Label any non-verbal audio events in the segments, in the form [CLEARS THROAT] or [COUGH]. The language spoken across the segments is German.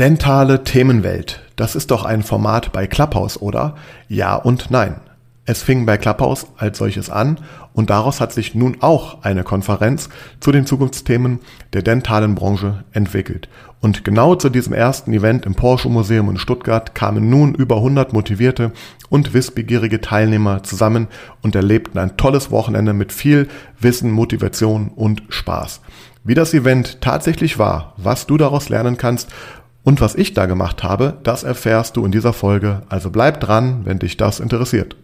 Dentale Themenwelt. Das ist doch ein Format bei Clubhouse, oder? Ja und nein. Es fing bei Clubhouse als solches an und daraus hat sich nun auch eine Konferenz zu den Zukunftsthemen der dentalen Branche entwickelt. Und genau zu diesem ersten Event im Porsche Museum in Stuttgart kamen nun über 100 motivierte und wissbegierige Teilnehmer zusammen und erlebten ein tolles Wochenende mit viel Wissen, Motivation und Spaß. Wie das Event tatsächlich war, was du daraus lernen kannst und was ich da gemacht habe, das erfährst du in dieser Folge. Also bleib dran, wenn dich das interessiert.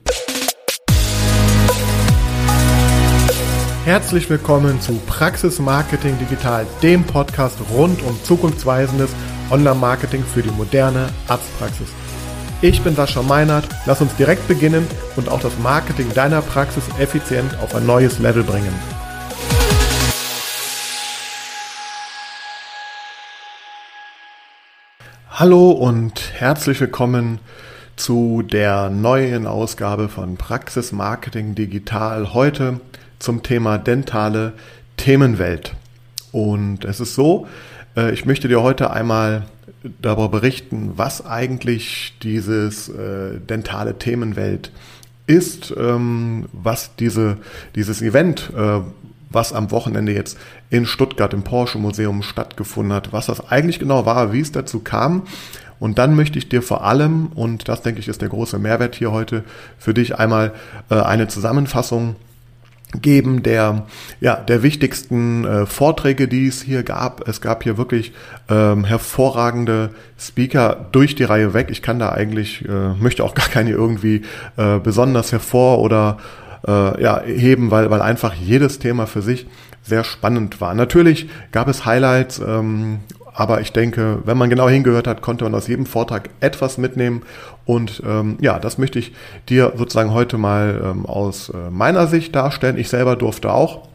Herzlich willkommen zu Praxis Marketing Digital, dem Podcast rund um zukunftsweisendes Online-Marketing für die moderne Arztpraxis. Ich bin Sascha Meinert, lass uns direkt beginnen und auch das Marketing deiner Praxis effizient auf ein neues Level bringen. Hallo und herzlich willkommen zu der neuen Ausgabe von Praxis Marketing Digital. Heute zum Thema dentale Themenwelt. Und es ist so, äh, ich möchte dir heute einmal darüber berichten, was eigentlich dieses äh, dentale Themenwelt ist, ähm, was diese, dieses Event, äh, was am Wochenende jetzt in Stuttgart im Porsche Museum stattgefunden hat, was das eigentlich genau war, wie es dazu kam. Und dann möchte ich dir vor allem, und das denke ich ist der große Mehrwert hier heute, für dich einmal äh, eine Zusammenfassung geben der ja der wichtigsten äh, Vorträge, die es hier gab. Es gab hier wirklich ähm, hervorragende Speaker durch die Reihe weg. Ich kann da eigentlich äh, möchte auch gar keine irgendwie äh, besonders hervor oder äh, ja, heben, weil, weil einfach jedes Thema für sich sehr spannend war. Natürlich gab es Highlights, ähm, aber ich denke, wenn man genau hingehört hat, konnte man aus jedem Vortrag etwas mitnehmen. Und ähm, ja, das möchte ich dir sozusagen heute mal ähm, aus äh, meiner Sicht darstellen. Ich selber durfte auch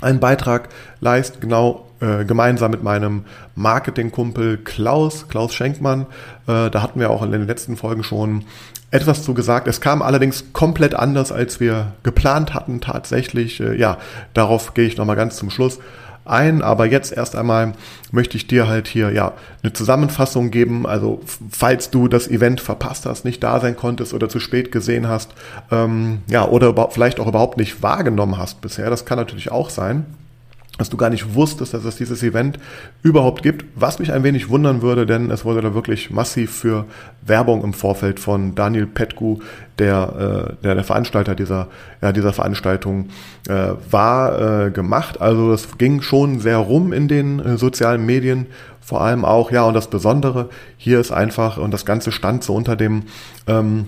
einen Beitrag leisten, genau äh, gemeinsam mit meinem Marketingkumpel Klaus, Klaus Schenkmann. Äh, da hatten wir auch in den letzten Folgen schon etwas zu gesagt. Es kam allerdings komplett anders, als wir geplant hatten tatsächlich. Äh, ja, darauf gehe ich nochmal ganz zum Schluss ein. Aber jetzt erst einmal möchte ich dir halt hier ja eine Zusammenfassung geben. Also falls du das Event verpasst hast, nicht da sein konntest oder zu spät gesehen hast, ähm, ja, oder vielleicht auch überhaupt nicht wahrgenommen hast bisher, das kann natürlich auch sein dass du gar nicht wusstest, dass es dieses Event überhaupt gibt, was mich ein wenig wundern würde, denn es wurde da wirklich massiv für Werbung im Vorfeld von Daniel Petku, der äh, der, der Veranstalter dieser ja, dieser Veranstaltung äh, war, äh, gemacht. Also das ging schon sehr rum in den äh, sozialen Medien, vor allem auch ja und das Besondere hier ist einfach und das Ganze stand so unter dem ähm,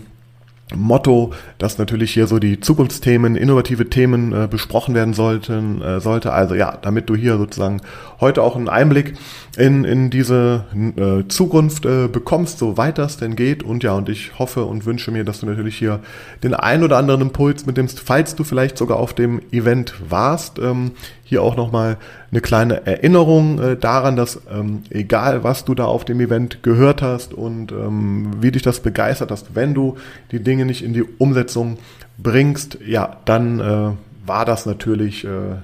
Motto, dass natürlich hier so die Zukunftsthemen, innovative Themen äh, besprochen werden sollten, äh, sollte. Also ja, damit du hier sozusagen heute auch einen Einblick in, in diese äh, Zukunft äh, bekommst, so weit das denn geht. Und ja, und ich hoffe und wünsche mir, dass du natürlich hier den ein oder anderen Impuls mitnimmst, falls du vielleicht sogar auf dem Event warst. Ähm, hier auch nochmal eine kleine Erinnerung äh, daran, dass ähm, egal was du da auf dem Event gehört hast und ähm, wie dich das begeistert hast, wenn du die Dinge nicht in die Umsetzung bringst, ja, dann äh, war das natürlich äh,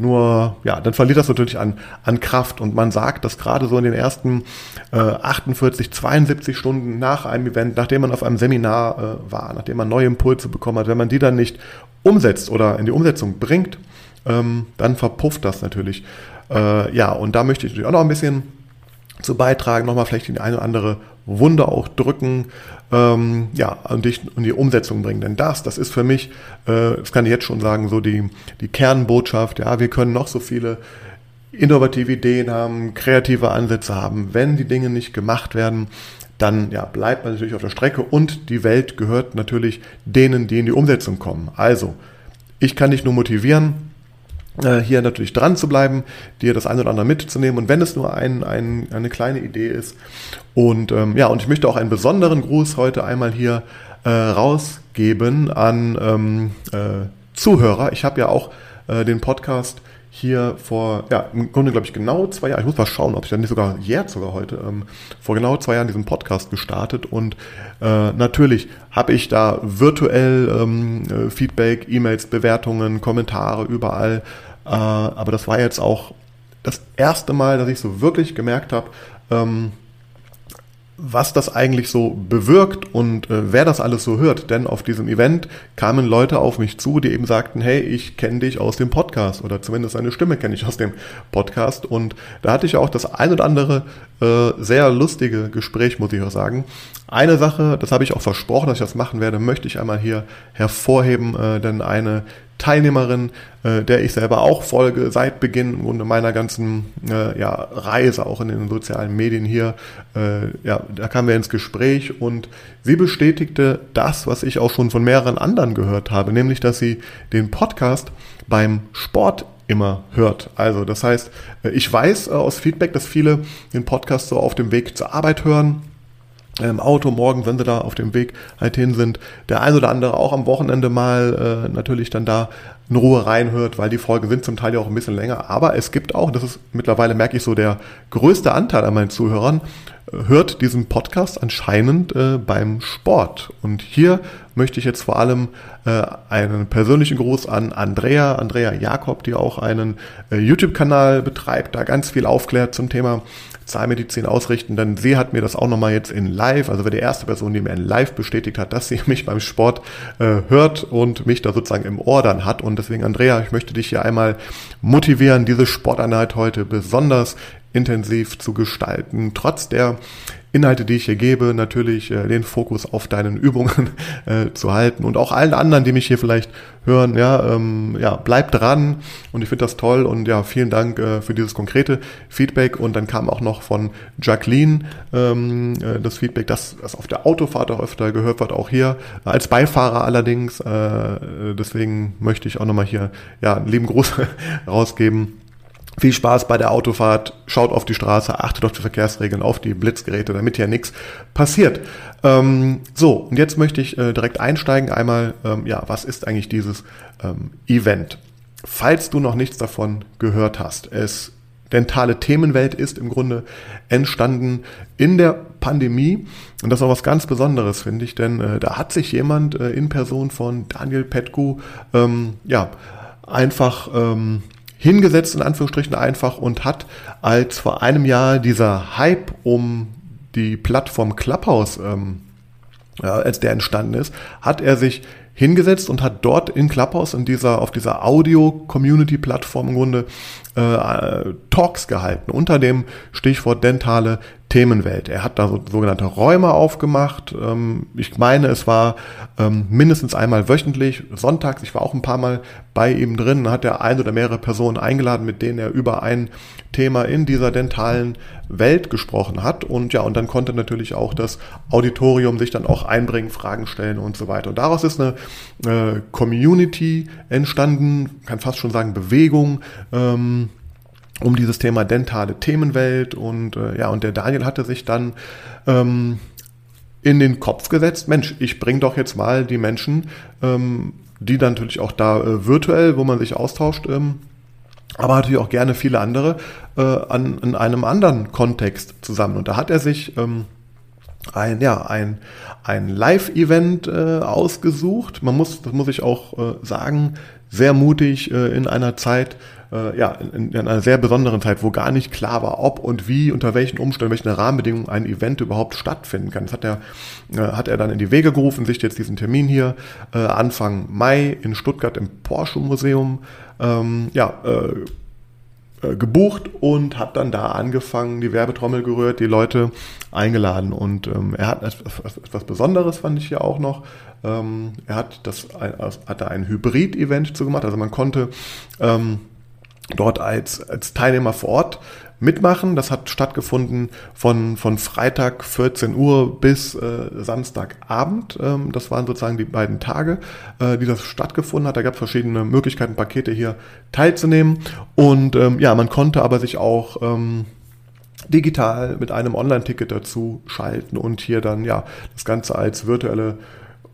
nur, ja, dann verliert das natürlich an, an Kraft. Und man sagt, dass gerade so in den ersten äh, 48, 72 Stunden nach einem Event, nachdem man auf einem Seminar äh, war, nachdem man neue Impulse bekommen hat, wenn man die dann nicht umsetzt oder in die Umsetzung bringt, ähm, dann verpufft das natürlich. Äh, ja, und da möchte ich natürlich auch noch ein bisschen zu beitragen, nochmal vielleicht die eine oder andere Wunder auch drücken, ähm, ja, und dich in die Umsetzung bringen. Denn das, das ist für mich, äh, das kann ich jetzt schon sagen, so die, die Kernbotschaft, ja, wir können noch so viele innovative Ideen haben, kreative Ansätze haben, wenn die Dinge nicht gemacht werden, dann ja, bleibt man natürlich auf der Strecke und die Welt gehört natürlich denen, die in die Umsetzung kommen. Also, ich kann dich nur motivieren, hier natürlich dran zu bleiben, dir das eine oder andere mitzunehmen und wenn es nur ein, ein, eine kleine Idee ist. Und ähm, ja, und ich möchte auch einen besonderen Gruß heute einmal hier äh, rausgeben an ähm, äh, Zuhörer. Ich habe ja auch äh, den Podcast hier vor, ja, im Grunde glaube ich genau zwei Jahren, ich muss mal schauen, ob ich dann nicht sogar jährt sogar heute, ähm, vor genau zwei Jahren diesen Podcast gestartet und äh, natürlich habe ich da virtuell ähm, äh, Feedback, E-Mails, Bewertungen, Kommentare überall, äh, aber das war jetzt auch das erste Mal, dass ich so wirklich gemerkt habe, ähm, was das eigentlich so bewirkt und äh, wer das alles so hört. Denn auf diesem Event kamen Leute auf mich zu, die eben sagten, hey, ich kenne dich aus dem Podcast oder zumindest eine Stimme kenne ich aus dem Podcast. Und da hatte ich auch das ein oder andere äh, sehr lustige Gespräch, muss ich auch sagen. Eine Sache, das habe ich auch versprochen, dass ich das machen werde, möchte ich einmal hier hervorheben, äh, denn eine Teilnehmerin, äh, der ich selber auch folge seit Beginn Grunde meiner ganzen äh, ja, Reise, auch in den sozialen Medien hier. Äh, ja, da kamen wir ins Gespräch und sie bestätigte das, was ich auch schon von mehreren anderen gehört habe, nämlich, dass sie den Podcast beim Sport immer hört. Also das heißt, äh, ich weiß äh, aus Feedback, dass viele den Podcast so auf dem Weg zur Arbeit hören im Auto morgen, wenn sie da auf dem Weg halt hin sind. Der ein oder andere auch am Wochenende mal äh, natürlich dann da in Ruhe reinhört, weil die Folgen sind zum Teil ja auch ein bisschen länger. Aber es gibt auch, das ist mittlerweile merke ich so, der größte Anteil an meinen Zuhörern äh, hört diesen Podcast anscheinend äh, beim Sport. Und hier möchte ich jetzt vor allem äh, einen persönlichen Gruß an Andrea, Andrea Jakob, die auch einen äh, YouTube-Kanal betreibt, da ganz viel aufklärt zum Thema Zahnmedizin ausrichten, denn sie hat mir das auch nochmal jetzt in live, also war die erste Person, die mir in live bestätigt hat, dass sie [LAUGHS] mich beim Sport äh, hört und mich da sozusagen im Ohr dann hat. Und deswegen, Andrea, ich möchte dich hier einmal motivieren, diese Sporteinheit heute besonders intensiv zu gestalten, trotz der Inhalte, die ich hier gebe, natürlich äh, den Fokus auf deinen Übungen [LAUGHS] äh, zu halten und auch allen anderen, die mich hier vielleicht hören, ja, ähm, ja, bleib dran und ich finde das toll und ja, vielen Dank äh, für dieses konkrete Feedback. Und dann kam auch noch von Jacqueline ähm, äh, das Feedback, dass das auf der Autofahrt auch öfter gehört wird, auch hier als Beifahrer allerdings, äh, deswegen möchte ich auch nochmal hier ja, einen lieben Gruß [LAUGHS] rausgeben viel Spaß bei der Autofahrt, schaut auf die Straße, achtet auf die Verkehrsregeln, auf die Blitzgeräte, damit hier nichts passiert. Ähm, so, und jetzt möchte ich äh, direkt einsteigen. Einmal, ähm, ja, was ist eigentlich dieses ähm, Event? Falls du noch nichts davon gehört hast, es dentale Themenwelt ist im Grunde entstanden in der Pandemie. Und das ist auch was ganz Besonderes, finde ich, denn äh, da hat sich jemand äh, in Person von Daniel Petku, ähm, ja, einfach, ähm, hingesetzt, in Anführungsstrichen einfach, und hat, als vor einem Jahr dieser Hype um die Plattform Clubhouse, ähm, ja, als der entstanden ist, hat er sich hingesetzt und hat dort in Clubhouse, in dieser, auf dieser Audio-Community-Plattform im Grunde, äh, Talks gehalten unter dem Stichwort dentale Themenwelt. Er hat da so, sogenannte Räume aufgemacht. Ähm, ich meine, es war ähm, mindestens einmal wöchentlich, sonntags. Ich war auch ein paar Mal bei ihm drin. Hat er ein oder mehrere Personen eingeladen, mit denen er über ein Thema in dieser dentalen Welt gesprochen hat. Und ja, und dann konnte natürlich auch das Auditorium sich dann auch einbringen, Fragen stellen und so weiter. Und daraus ist eine äh, Community entstanden, kann fast schon sagen Bewegung. Ähm, um dieses Thema dentale Themenwelt und äh, ja, und der Daniel hatte sich dann ähm, in den Kopf gesetzt, Mensch, ich bringe doch jetzt mal die Menschen, ähm, die dann natürlich auch da äh, virtuell, wo man sich austauscht, ähm, aber natürlich auch gerne viele andere äh, an in einem anderen Kontext zusammen. Und da hat er sich ähm, ein ja ein ein Live-Event äh, ausgesucht. Man muss, das muss ich auch äh, sagen, sehr mutig äh, in einer Zeit, äh, ja, in, in, einer sehr besonderen Zeit, wo gar nicht klar war, ob und wie, unter welchen Umständen, welchen Rahmenbedingungen ein Event überhaupt stattfinden kann. Das hat er, äh, hat er dann in die Wege gerufen, sich jetzt diesen Termin hier äh, Anfang Mai in Stuttgart im Porsche Museum ähm, ja, äh, äh, gebucht und hat dann da angefangen, die Werbetrommel gerührt, die Leute eingeladen. Und ähm, er hat etwas, etwas Besonderes, fand ich hier auch noch. Ähm, er hat das hat da ein Hybrid-Event zu gemacht. Also man konnte ähm, dort als, als Teilnehmer vor Ort mitmachen. Das hat stattgefunden von, von Freitag 14 Uhr bis äh, Samstagabend. Ähm, das waren sozusagen die beiden Tage, äh, die das stattgefunden hat. Da gab es verschiedene Möglichkeiten, Pakete hier teilzunehmen. Und ähm, ja, man konnte aber sich auch ähm, digital mit einem Online-Ticket dazu schalten und hier dann ja das Ganze als virtuelle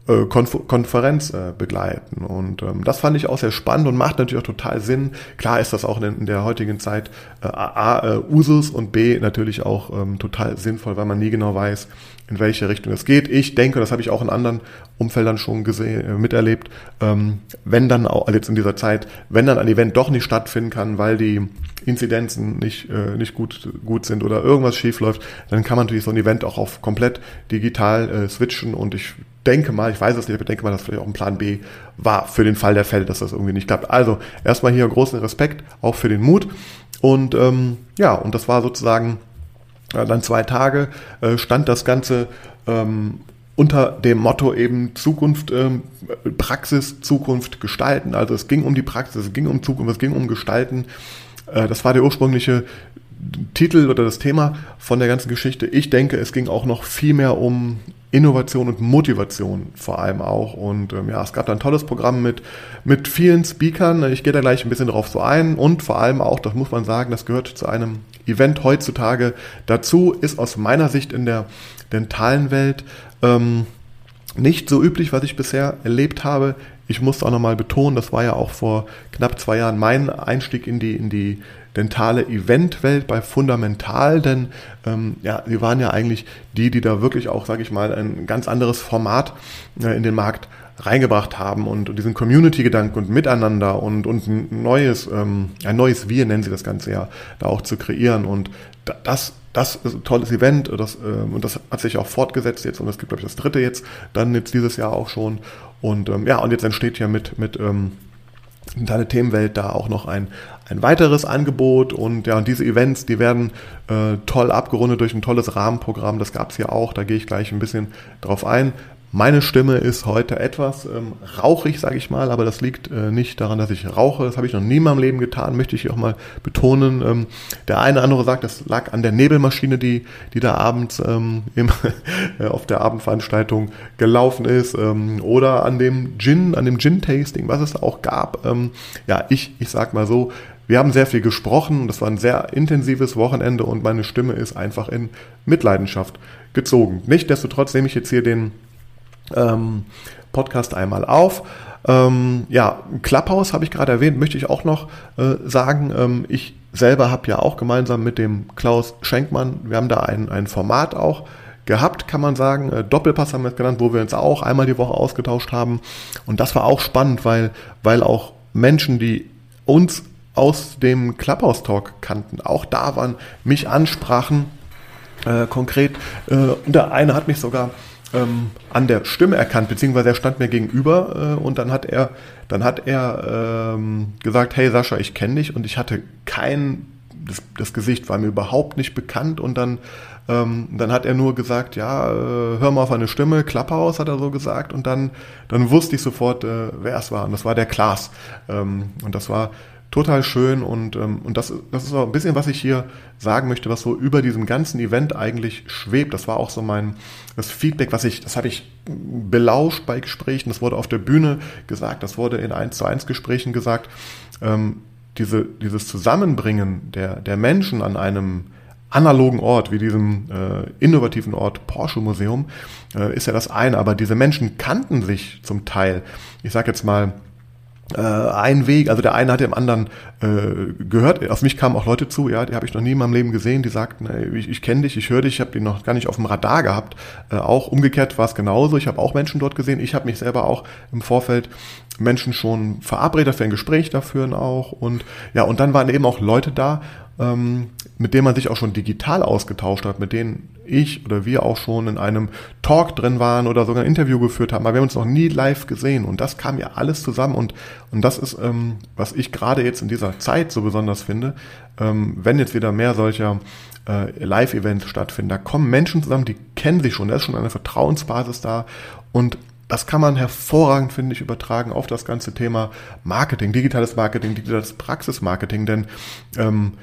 äh, Konf Konferenz äh, begleiten. Und ähm, das fand ich auch sehr spannend und macht natürlich auch total Sinn. Klar ist das auch in, in der heutigen Zeit äh, A, äh, Usus und B natürlich auch ähm, total sinnvoll, weil man nie genau weiß, in welche Richtung es geht. Ich denke, das habe ich auch in anderen Umfeldern schon gesehen, äh, miterlebt, ähm, wenn dann auch, also jetzt in dieser Zeit, wenn dann ein Event doch nicht stattfinden kann, weil die Inzidenzen nicht, äh, nicht gut, gut sind oder irgendwas schief läuft, dann kann man natürlich so ein Event auch auf komplett digital äh, switchen und ich denke mal, ich weiß es nicht, aber ich denke mal, dass vielleicht auch ein Plan B war für den Fall der Fälle, dass das irgendwie nicht klappt. Also erstmal hier großen Respekt auch für den Mut und ähm, ja, und das war sozusagen äh, dann zwei Tage, äh, stand das Ganze ähm, unter dem Motto eben Zukunft, ähm, Praxis, Zukunft gestalten. Also es ging um die Praxis, es ging um Zukunft, es ging um Gestalten. Äh, das war der ursprüngliche Titel oder das Thema von der ganzen Geschichte. Ich denke, es ging auch noch viel mehr um Innovation und Motivation vor allem auch. Und ähm, ja, es gab da ein tolles Programm mit, mit vielen Speakern. Ich gehe da gleich ein bisschen drauf so ein. Und vor allem auch, das muss man sagen, das gehört zu einem Event heutzutage dazu, ist aus meiner Sicht in der dentalen Welt ähm, nicht so üblich, was ich bisher erlebt habe. Ich muss auch nochmal betonen, das war ja auch vor knapp zwei Jahren mein Einstieg in die, in die dentale Eventwelt bei Fundamental, denn ähm, ja, sie waren ja eigentlich die, die da wirklich auch, sage ich mal, ein ganz anderes Format äh, in den Markt reingebracht haben und, diesen Community-Gedanken und Miteinander und, und ein neues, ähm, ein neues Wir nennen sie das Ganze ja, da auch zu kreieren und das das ist ein tolles Event das, ähm, und das hat sich auch fortgesetzt jetzt und es gibt, glaube ich, das dritte jetzt, dann jetzt dieses Jahr auch schon. Und ähm, ja, und jetzt entsteht ja mit, mit ähm, Deine Themenwelt da auch noch ein, ein weiteres Angebot und ja, und diese Events, die werden äh, toll abgerundet durch ein tolles Rahmenprogramm. Das gab es hier auch, da gehe ich gleich ein bisschen drauf ein. Meine Stimme ist heute etwas ähm, rauchig, sage ich mal, aber das liegt äh, nicht daran, dass ich rauche. Das habe ich noch nie in meinem Leben getan, möchte ich auch mal betonen. Ähm, der eine oder andere sagt, das lag an der Nebelmaschine, die, die da abends ähm, [LAUGHS] im, äh, auf der Abendveranstaltung gelaufen ist, ähm, oder an dem Gin, an dem Gin-Tasting, was es auch gab. Ähm, ja, ich, ich sag mal so, wir haben sehr viel gesprochen, das war ein sehr intensives Wochenende und meine Stimme ist einfach in Mitleidenschaft gezogen. Nichtsdestotrotz nehme ich jetzt hier den ähm, Podcast einmal auf. Ähm, ja, Clubhouse habe ich gerade erwähnt, möchte ich auch noch äh, sagen. Ähm, ich selber habe ja auch gemeinsam mit dem Klaus Schenkmann, wir haben da ein, ein Format auch gehabt, kann man sagen. Äh, Doppelpass haben wir es genannt, wo wir uns auch einmal die Woche ausgetauscht haben. Und das war auch spannend, weil, weil auch Menschen, die uns aus dem Clubhouse-Talk kannten, auch da waren, mich ansprachen, äh, konkret. Äh, und der eine hat mich sogar ähm, an der Stimme erkannt, beziehungsweise er stand mir gegenüber äh, und dann hat er, dann hat er ähm, gesagt, hey Sascha, ich kenne dich und ich hatte kein, das, das, Gesicht war mir überhaupt nicht bekannt und dann, ähm, dann hat er nur gesagt, ja, äh, hör mal auf eine Stimme, Klapphaus hat er so gesagt und dann, dann wusste ich sofort, äh, wer es war und das war der Klaas ähm, und das war total schön und, ähm, und das, das ist auch ein bisschen, was ich hier sagen möchte, was so über diesem ganzen Event eigentlich schwebt. Das war auch so mein, das Feedback, was ich, das habe ich belauscht bei Gesprächen, das wurde auf der Bühne gesagt, das wurde in 1 zu 1 Gesprächen gesagt. Ähm, diese, dieses Zusammenbringen der, der Menschen an einem analogen Ort, wie diesem äh, innovativen Ort Porsche Museum, äh, ist ja das eine. Aber diese Menschen kannten sich zum Teil, ich sage jetzt mal, äh, ein Weg, also der eine hat dem anderen äh, gehört, auf mich kamen auch Leute zu, ja, die habe ich noch nie in meinem Leben gesehen, die sagten, ey, ich, ich kenne dich, ich höre dich, ich habe die noch gar nicht auf dem Radar gehabt. Äh, auch umgekehrt war es genauso, ich habe auch Menschen dort gesehen, ich habe mich selber auch im Vorfeld Menschen schon verabredet für ein Gespräch dafür auch. Und ja, und dann waren eben auch Leute da, ähm, mit denen man sich auch schon digital ausgetauscht hat, mit denen ich oder wir auch schon in einem Talk drin waren oder sogar ein Interview geführt haben, aber wir haben uns noch nie live gesehen und das kam ja alles zusammen und, und das ist, ähm, was ich gerade jetzt in dieser Zeit so besonders finde, ähm, wenn jetzt wieder mehr solcher äh, Live-Events stattfinden, da kommen Menschen zusammen, die kennen sich schon, da ist schon eine Vertrauensbasis da und das kann man hervorragend, finde ich, übertragen auf das ganze Thema Marketing, digitales Marketing, digitales Praxismarketing, denn ähm,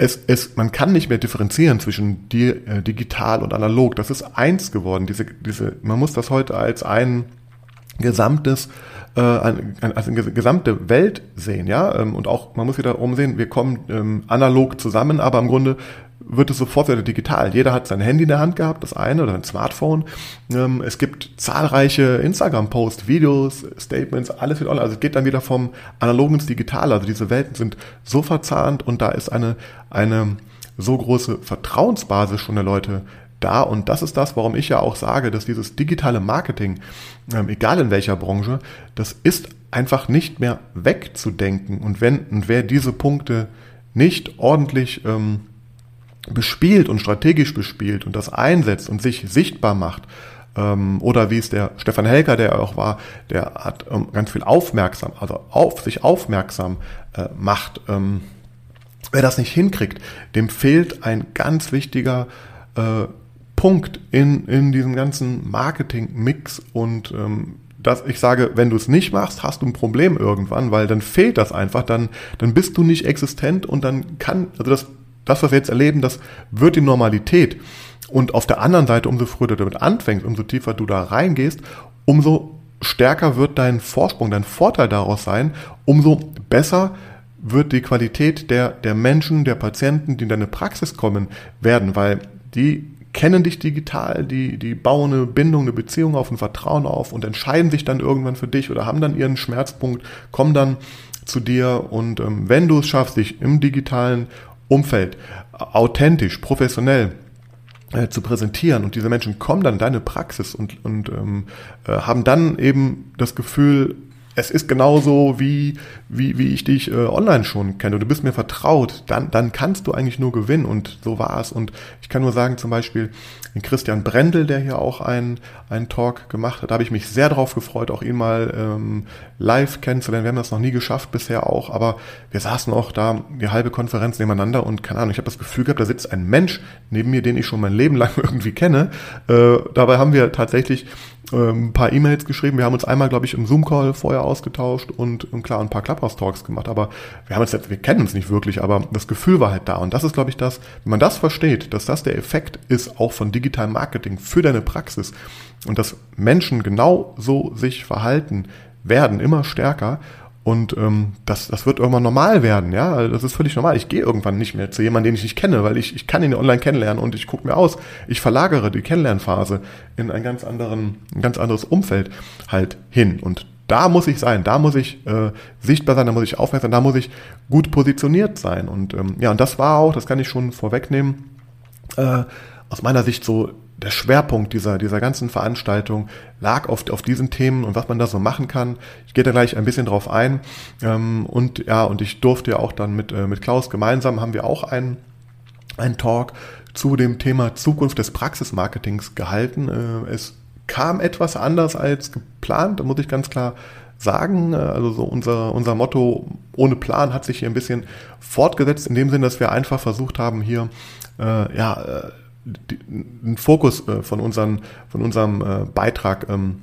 es, es, man kann nicht mehr differenzieren zwischen di, äh, digital und analog. Das ist eins geworden. Diese, diese, man muss das heute als ein gesamtes, äh, ein, als eine gesamte Welt sehen, ja. Ähm, und auch, man muss wieder umsehen, wir kommen ähm, analog zusammen, aber im Grunde wird es sofort wieder digital. Jeder hat sein Handy in der Hand gehabt, das eine oder ein Smartphone. Ähm, es gibt zahlreiche Instagram-Posts, Videos, Statements, alles wird online. Also es geht dann wieder vom Analogen ins Digitale. Also diese Welten sind so verzahnt und da ist eine, eine so große Vertrauensbasis schon der Leute da. Und das ist das, warum ich ja auch sage, dass dieses digitale Marketing, ähm, egal in welcher Branche, das ist einfach nicht mehr wegzudenken. Und wenn und wer diese Punkte nicht ordentlich ähm, bespielt und strategisch bespielt und das einsetzt und sich sichtbar macht, ähm, oder wie es der Stefan Helker, der auch war, der hat ähm, ganz viel aufmerksam, also auf sich aufmerksam äh, macht. Ähm, wer das nicht hinkriegt, dem fehlt ein ganz wichtiger äh, Punkt in, in diesem ganzen Marketing-Mix und dass ich sage, wenn du es nicht machst, hast du ein Problem irgendwann, weil dann fehlt das einfach, dann, dann bist du nicht existent und dann kann, also das, das, was wir jetzt erleben, das wird die Normalität. Und auf der anderen Seite, umso früher du damit anfängst, umso tiefer du da reingehst, umso stärker wird dein Vorsprung, dein Vorteil daraus sein, umso besser wird die Qualität der, der Menschen, der Patienten, die in deine Praxis kommen, werden, weil die kennen dich digital, die, die bauen eine Bindung, eine Beziehung auf, ein Vertrauen auf und entscheiden sich dann irgendwann für dich oder haben dann ihren Schmerzpunkt, kommen dann zu dir und ähm, wenn du es schaffst, dich im digitalen Umfeld authentisch, professionell äh, zu präsentieren. Und diese Menschen kommen dann in deine Praxis und, und ähm, äh, haben dann eben das Gefühl, es ist genauso wie, wie, wie ich dich äh, online schon kenne. Du bist mir vertraut, dann, dann kannst du eigentlich nur gewinnen und so war es. Und ich kann nur sagen, zum Beispiel den Christian Brendel, der hier auch einen, einen Talk gemacht hat, da habe ich mich sehr darauf gefreut, auch ihn mal ähm, live kennenzulernen. Wir haben das noch nie geschafft bisher auch, aber wir saßen auch da die halbe Konferenz nebeneinander und keine Ahnung, ich habe das Gefühl gehabt, da sitzt ein Mensch neben mir, den ich schon mein Leben lang [LAUGHS] irgendwie kenne. Äh, dabei haben wir tatsächlich ein paar E-Mails geschrieben. Wir haben uns einmal, glaube ich, im Zoom-Call vorher ausgetauscht und, und klar ein paar Clubhouse-Talks gemacht. Aber wir haben uns jetzt, wir kennen uns nicht wirklich, aber das Gefühl war halt da. Und das ist, glaube ich, das, wenn man das versteht, dass das der Effekt ist, auch von digitalem Marketing für deine Praxis und dass Menschen genau so sich verhalten werden, immer stärker, und ähm, das, das wird irgendwann normal werden, ja. Also das ist völlig normal. Ich gehe irgendwann nicht mehr zu jemandem, den ich nicht kenne, weil ich, ich kann ihn online kennenlernen und ich gucke mir aus. Ich verlagere die Kennenlernphase in ein ganz anderen, ein ganz anderes Umfeld halt hin. Und da muss ich sein, da muss ich äh, sichtbar sein, da muss ich aufmerksam sein, da muss ich gut positioniert sein. Und ähm, ja, und das war auch, das kann ich schon vorwegnehmen, äh, aus meiner Sicht so der Schwerpunkt dieser, dieser ganzen Veranstaltung lag oft auf diesen Themen und was man da so machen kann. Ich gehe da gleich ein bisschen drauf ein. Ähm, und ja, und ich durfte ja auch dann mit, äh, mit Klaus gemeinsam haben wir auch einen, einen Talk zu dem Thema Zukunft des Praxismarketings gehalten. Äh, es kam etwas anders als geplant, da muss ich ganz klar sagen. Äh, also so unser, unser Motto ohne Plan hat sich hier ein bisschen fortgesetzt, in dem Sinn, dass wir einfach versucht haben, hier äh, ja, den Fokus äh, von, unseren, von unserem äh, Beitrag ähm,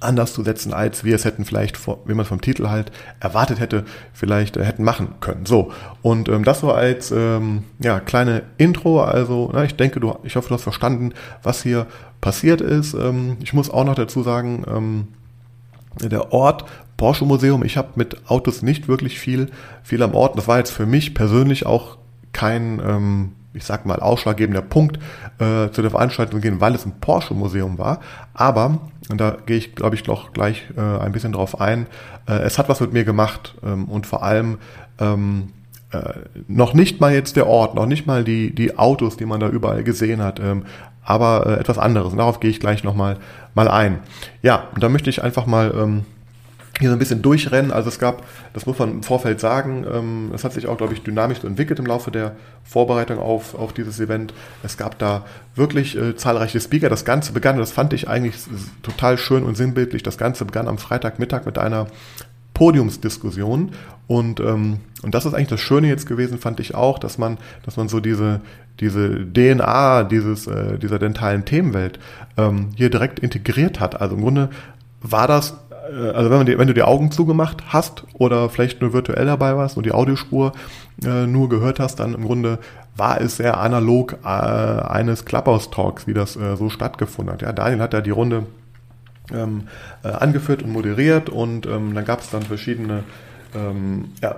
anders zu setzen, als wir es hätten vielleicht, wie man vom Titel halt erwartet hätte, vielleicht äh, hätten machen können. So, und ähm, das so als ähm, ja, kleine Intro, also ich denke, du, ich hoffe, du hast verstanden, was hier passiert ist. Ich muss auch noch dazu sagen, der Ort Porsche Museum, ich habe mit Autos nicht wirklich viel, viel am Ort. Das war jetzt für mich persönlich auch kein ähm, ich sag mal, ausschlaggebender Punkt äh, zu der Veranstaltung gehen, weil es ein Porsche-Museum war. Aber, und da gehe ich, glaube ich, doch gleich äh, ein bisschen drauf ein, äh, es hat was mit mir gemacht ähm, und vor allem ähm, äh, noch nicht mal jetzt der Ort, noch nicht mal die, die Autos, die man da überall gesehen hat, ähm, aber äh, etwas anderes. Und darauf gehe ich gleich nochmal mal ein. Ja, und da möchte ich einfach mal ähm, hier so ein bisschen durchrennen. Also es gab, das muss man im Vorfeld sagen, ähm, es hat sich auch, glaube ich, dynamisch entwickelt im Laufe der Vorbereitung auf, auf dieses Event. Es gab da wirklich äh, zahlreiche Speaker. Das Ganze begann, das fand ich eigentlich total schön und sinnbildlich, das Ganze begann am Freitagmittag mit einer Podiumsdiskussion. Und, ähm, und das ist eigentlich das Schöne jetzt gewesen, fand ich auch, dass man, dass man so diese, diese DNA dieses, äh, dieser dentalen Themenwelt ähm, hier direkt integriert hat. Also im Grunde war das also wenn, die, wenn du die Augen zugemacht hast oder vielleicht nur virtuell dabei warst und die Audiospur äh, nur gehört hast, dann im Grunde war es sehr analog äh, eines Clubhouse-Talks, wie das äh, so stattgefunden hat. Ja, Daniel hat ja die Runde ähm, äh, angeführt und moderiert und ähm, dann gab es dann verschiedene ähm, ja,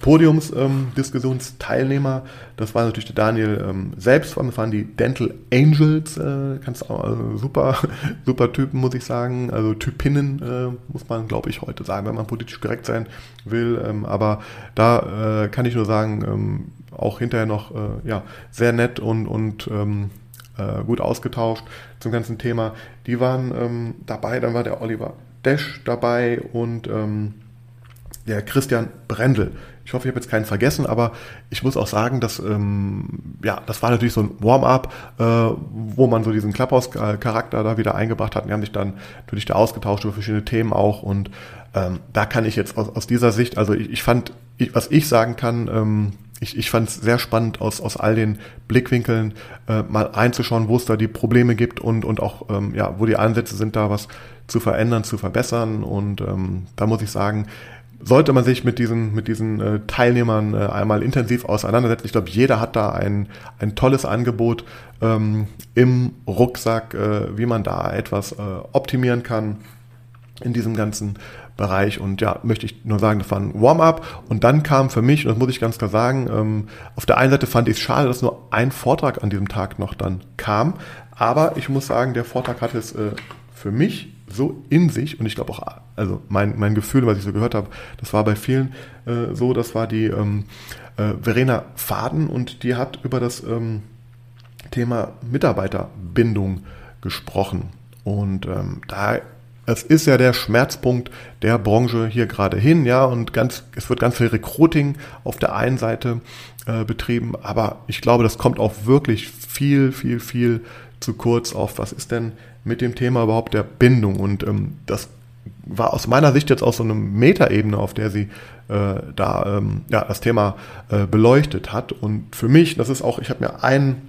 Podiumsdiskussionsteilnehmer, ähm, das war natürlich der Daniel ähm, selbst, das waren die Dental Angels, äh, auch, also super, [LAUGHS] super Typen, muss ich sagen, also Typinnen, äh, muss man, glaube ich, heute sagen, wenn man politisch korrekt sein will, ähm, aber da äh, kann ich nur sagen, ähm, auch hinterher noch, äh, ja, sehr nett und, und ähm, äh, gut ausgetauscht zum ganzen Thema. Die waren ähm, dabei, dann war der Oliver Desch dabei und ähm, der Christian Brendel. Ich hoffe, ich habe jetzt keinen vergessen, aber ich muss auch sagen, dass ähm, ja, das war natürlich so ein Warm-up, äh, wo man so diesen Clubhouse-Charakter da wieder eingebracht hat. Die haben sich dann natürlich da ausgetauscht über verschiedene Themen auch. Und ähm, da kann ich jetzt aus, aus dieser Sicht, also ich, ich fand, ich, was ich sagen kann, ähm, ich, ich fand es sehr spannend, aus, aus all den Blickwinkeln äh, mal einzuschauen, wo es da die Probleme gibt und, und auch, ähm, ja, wo die Ansätze sind, da was zu verändern, zu verbessern. Und ähm, da muss ich sagen, sollte man sich mit diesen, mit diesen äh, Teilnehmern äh, einmal intensiv auseinandersetzen. Ich glaube, jeder hat da ein, ein tolles Angebot ähm, im Rucksack, äh, wie man da etwas äh, optimieren kann in diesem ganzen Bereich. Und ja, möchte ich nur sagen, das war ein Warm-up. Und dann kam für mich, und das muss ich ganz klar sagen, ähm, auf der einen Seite fand ich es schade, dass nur ein Vortrag an diesem Tag noch dann kam. Aber ich muss sagen, der Vortrag hat es äh, für mich so in sich und ich glaube auch, also mein, mein Gefühl, was ich so gehört habe, das war bei vielen äh, so, das war die ähm, äh, Verena Faden und die hat über das ähm, Thema Mitarbeiterbindung gesprochen. Und ähm, da es ist ja der Schmerzpunkt der Branche hier gerade hin, ja, und ganz, es wird ganz viel Recruiting auf der einen Seite äh, betrieben, aber ich glaube, das kommt auch wirklich viel, viel, viel zu kurz auf, was ist denn mit dem Thema überhaupt der Bindung. Und ähm, das war aus meiner Sicht jetzt auch so eine Metaebene, auf der sie äh, da ähm, ja, das Thema äh, beleuchtet hat. Und für mich, das ist auch, ich habe mir ein,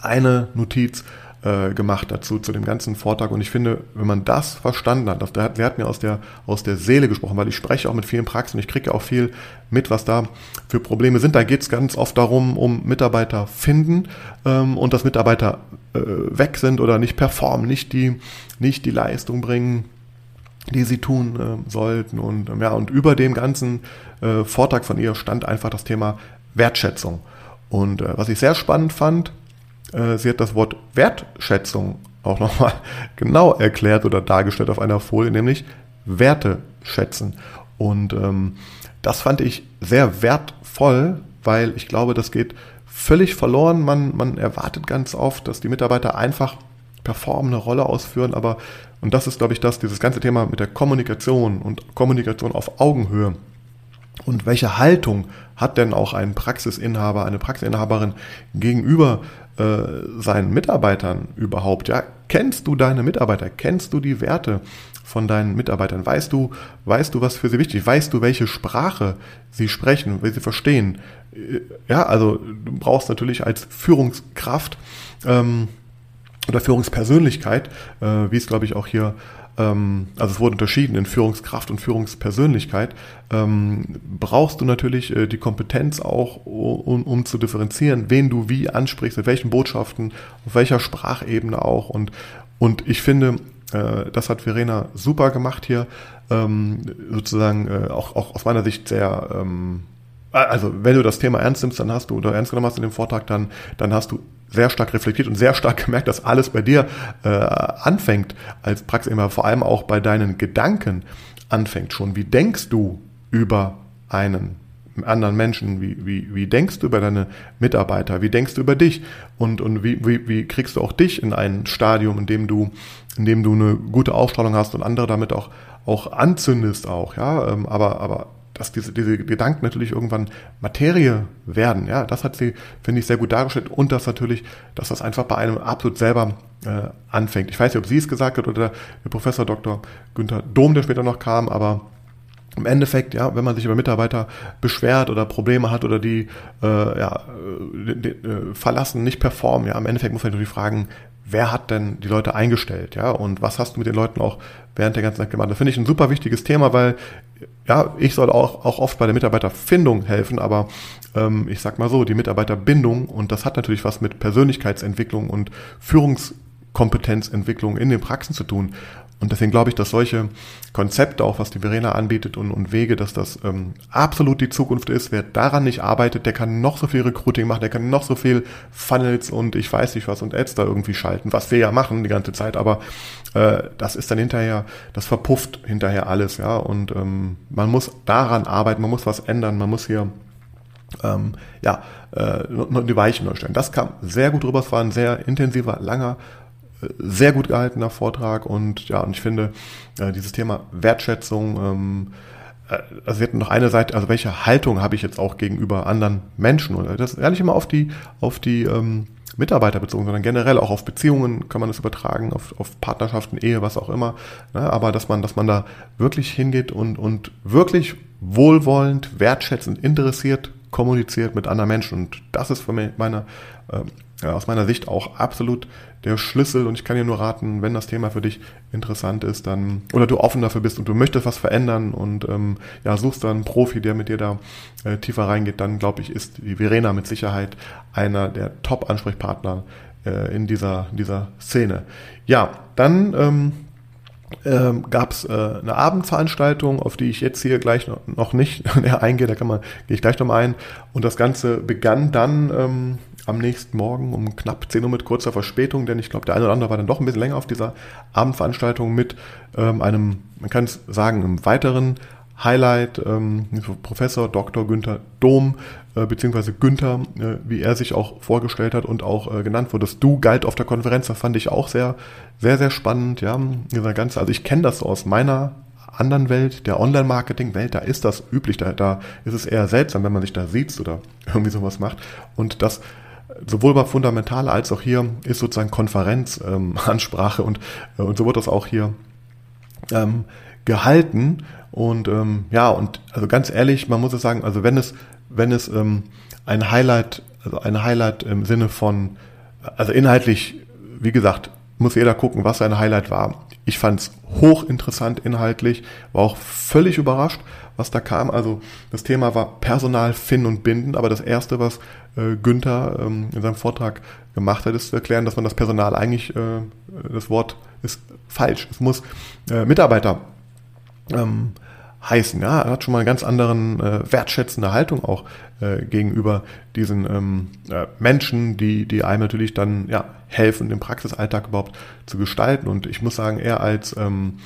eine Notiz äh, gemacht dazu, zu dem ganzen Vortrag. Und ich finde, wenn man das verstanden hat, der hat, der hat mir aus der, aus der Seele gesprochen, weil ich spreche auch mit vielen Praxen und ich kriege auch viel mit, was da für Probleme sind. Da geht es ganz oft darum, um Mitarbeiter finden ähm, und dass Mitarbeiter weg sind oder nicht performen, nicht die, nicht die Leistung bringen, die sie tun äh, sollten. Und ähm, ja, und über dem ganzen äh, Vortrag von ihr stand einfach das Thema Wertschätzung. Und äh, was ich sehr spannend fand, äh, sie hat das Wort Wertschätzung auch nochmal [LAUGHS] genau erklärt oder dargestellt auf einer Folie, nämlich Werte schätzen. Und ähm, das fand ich sehr wertvoll, weil ich glaube, das geht völlig verloren. Man, man erwartet ganz oft, dass die Mitarbeiter einfach performen, eine Rolle ausführen, aber, und das ist, glaube ich, das, dieses ganze Thema mit der Kommunikation und Kommunikation auf Augenhöhe. Und welche Haltung hat denn auch ein Praxisinhaber, eine Praxisinhaberin gegenüber äh, seinen Mitarbeitern überhaupt? Ja, kennst du deine Mitarbeiter? Kennst du die Werte von deinen Mitarbeitern? Weißt du, weißt du, was für sie wichtig ist? Weißt du, welche Sprache sie sprechen, wie sie verstehen? Äh, ja, also du brauchst natürlich als Führungskraft ähm, oder Führungspersönlichkeit, äh, wie es glaube ich auch hier ähm, also es wurde unterschieden in Führungskraft und Führungspersönlichkeit, ähm, brauchst du natürlich äh, die Kompetenz auch, um, um zu differenzieren, wen du wie ansprichst, mit welchen Botschaften, auf welcher Sprachebene auch. Und, und ich finde, äh, das hat Verena super gemacht hier, ähm, sozusagen äh, auch, auch aus meiner Sicht sehr ähm, also wenn du das Thema ernst nimmst, dann hast du, oder ernst genommen hast in dem Vortrag, dann, dann hast du sehr stark reflektiert und sehr stark [LAUGHS] gemerkt, dass alles bei dir äh, anfängt als Praxis immer, vor allem auch bei deinen Gedanken anfängt schon. Wie denkst du über einen anderen Menschen? Wie, wie, wie denkst du über deine Mitarbeiter? Wie denkst du über dich? Und, und wie, wie, wie kriegst du auch dich in ein Stadium, in dem du, in dem du eine gute Ausstrahlung hast und andere damit auch, auch anzündest auch, ja? Ähm, aber, aber dass diese, diese Gedanken natürlich irgendwann Materie werden. Ja, das hat sie, finde ich, sehr gut dargestellt. Und das natürlich, dass das einfach bei einem absolut selber äh, anfängt. Ich weiß nicht, ob sie es gesagt hat oder der Professor Dr. Günther Dom, der später noch kam, aber im Endeffekt, ja, wenn man sich über Mitarbeiter beschwert oder Probleme hat oder die, äh, ja, die, äh, verlassen, nicht performen, ja, im Endeffekt muss man natürlich fragen, wer hat denn die Leute eingestellt, ja, und was hast du mit den Leuten auch während der ganzen Zeit gemacht? Das finde ich ein super wichtiges Thema, weil, ja, ich soll auch, auch oft bei der Mitarbeiterfindung helfen, aber ähm, ich sag mal so, die Mitarbeiterbindung, und das hat natürlich was mit Persönlichkeitsentwicklung und Führungskompetenzentwicklung in den Praxen zu tun. Und deswegen glaube ich, dass solche Konzepte, auch was die Verena anbietet und, und Wege, dass das ähm, absolut die Zukunft ist. Wer daran nicht arbeitet, der kann noch so viel Recruiting machen, der kann noch so viel Funnels und ich weiß nicht was und Ads da irgendwie schalten, was wir ja machen die ganze Zeit, aber äh, das ist dann hinterher, das verpufft hinterher alles, ja. Und ähm, man muss daran arbeiten, man muss was ändern, man muss hier ähm, ja, äh, die Weichen neu stellen. Das kam sehr gut rüber, es war ein sehr intensiver, langer sehr gut gehaltener Vortrag und ja, und ich finde, äh, dieses Thema Wertschätzung, ähm, äh, also wir hatten noch eine Seite, also welche Haltung habe ich jetzt auch gegenüber anderen Menschen? Und das ist nicht immer auf die, auf die ähm, Mitarbeiter bezogen, sondern generell auch auf Beziehungen kann man das übertragen, auf, auf Partnerschaften, Ehe, was auch immer. Ne? Aber dass man, dass man da wirklich hingeht und, und wirklich wohlwollend, wertschätzend, interessiert kommuniziert mit anderen Menschen. Und das ist von meiner, äh, aus meiner Sicht auch absolut der Schlüssel. Und ich kann dir nur raten, wenn das Thema für dich interessant ist, dann oder du offen dafür bist und du möchtest was verändern und ähm, ja suchst dann einen Profi, der mit dir da äh, tiefer reingeht, dann glaube ich, ist die Verena mit Sicherheit einer der Top-Ansprechpartner äh, in dieser dieser Szene. Ja, dann ähm, ähm, gab es äh, eine Abendveranstaltung, auf die ich jetzt hier gleich noch, noch nicht näher [LAUGHS] eingehe, da kann man, gehe ich gleich nochmal ein. Und das Ganze begann dann ähm, am nächsten Morgen um knapp 10 Uhr mit kurzer Verspätung, denn ich glaube, der eine oder andere war dann doch ein bisschen länger auf dieser Abendveranstaltung mit ähm, einem, man kann es sagen, einem weiteren Highlight, ähm, Professor Dr. Günther Dom, äh, beziehungsweise Günther, äh, wie er sich auch vorgestellt hat und auch äh, genannt wurde. Das Du galt auf der Konferenz, das fand ich auch sehr, sehr, sehr spannend. Ja, dieser ganze, also ich kenne das so aus meiner anderen Welt, der Online-Marketing-Welt, da ist das üblich, da, da ist es eher seltsam, wenn man sich da sieht oder [LAUGHS] irgendwie sowas macht. Und das sowohl bei Fundamentale als auch hier ist sozusagen Konferenzansprache ähm, [LAUGHS] und, äh, und so wird das auch hier ähm, gehalten. Und ähm, ja, und also ganz ehrlich, man muss es sagen, also wenn es, wenn es ähm, ein Highlight, also ein Highlight im Sinne von, also inhaltlich, wie gesagt, muss jeder gucken, was sein Highlight war. Ich fand es hochinteressant inhaltlich, war auch völlig überrascht, was da kam. Also das Thema war Personal, Finn und Binden, aber das Erste, was äh, Günther ähm, in seinem Vortrag gemacht hat, ist zu erklären, dass man das Personal eigentlich, äh, das Wort ist falsch. Es muss äh, Mitarbeiter ähm, heißen. Ja, er hat schon mal eine ganz anderen äh, wertschätzende Haltung auch äh, gegenüber diesen ähm, äh, Menschen, die, die einem natürlich dann ja, helfen, den Praxisalltag überhaupt zu gestalten. Und ich muss sagen, er als ähm,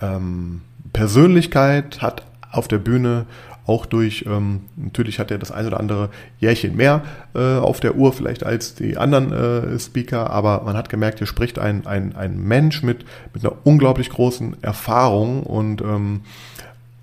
ähm, Persönlichkeit hat auf der Bühne auch durch, ähm, natürlich hat er das ein oder andere Jährchen mehr äh, auf der Uhr vielleicht als die anderen äh, Speaker, aber man hat gemerkt, hier spricht ein, ein, ein Mensch mit, mit einer unglaublich großen Erfahrung und ähm,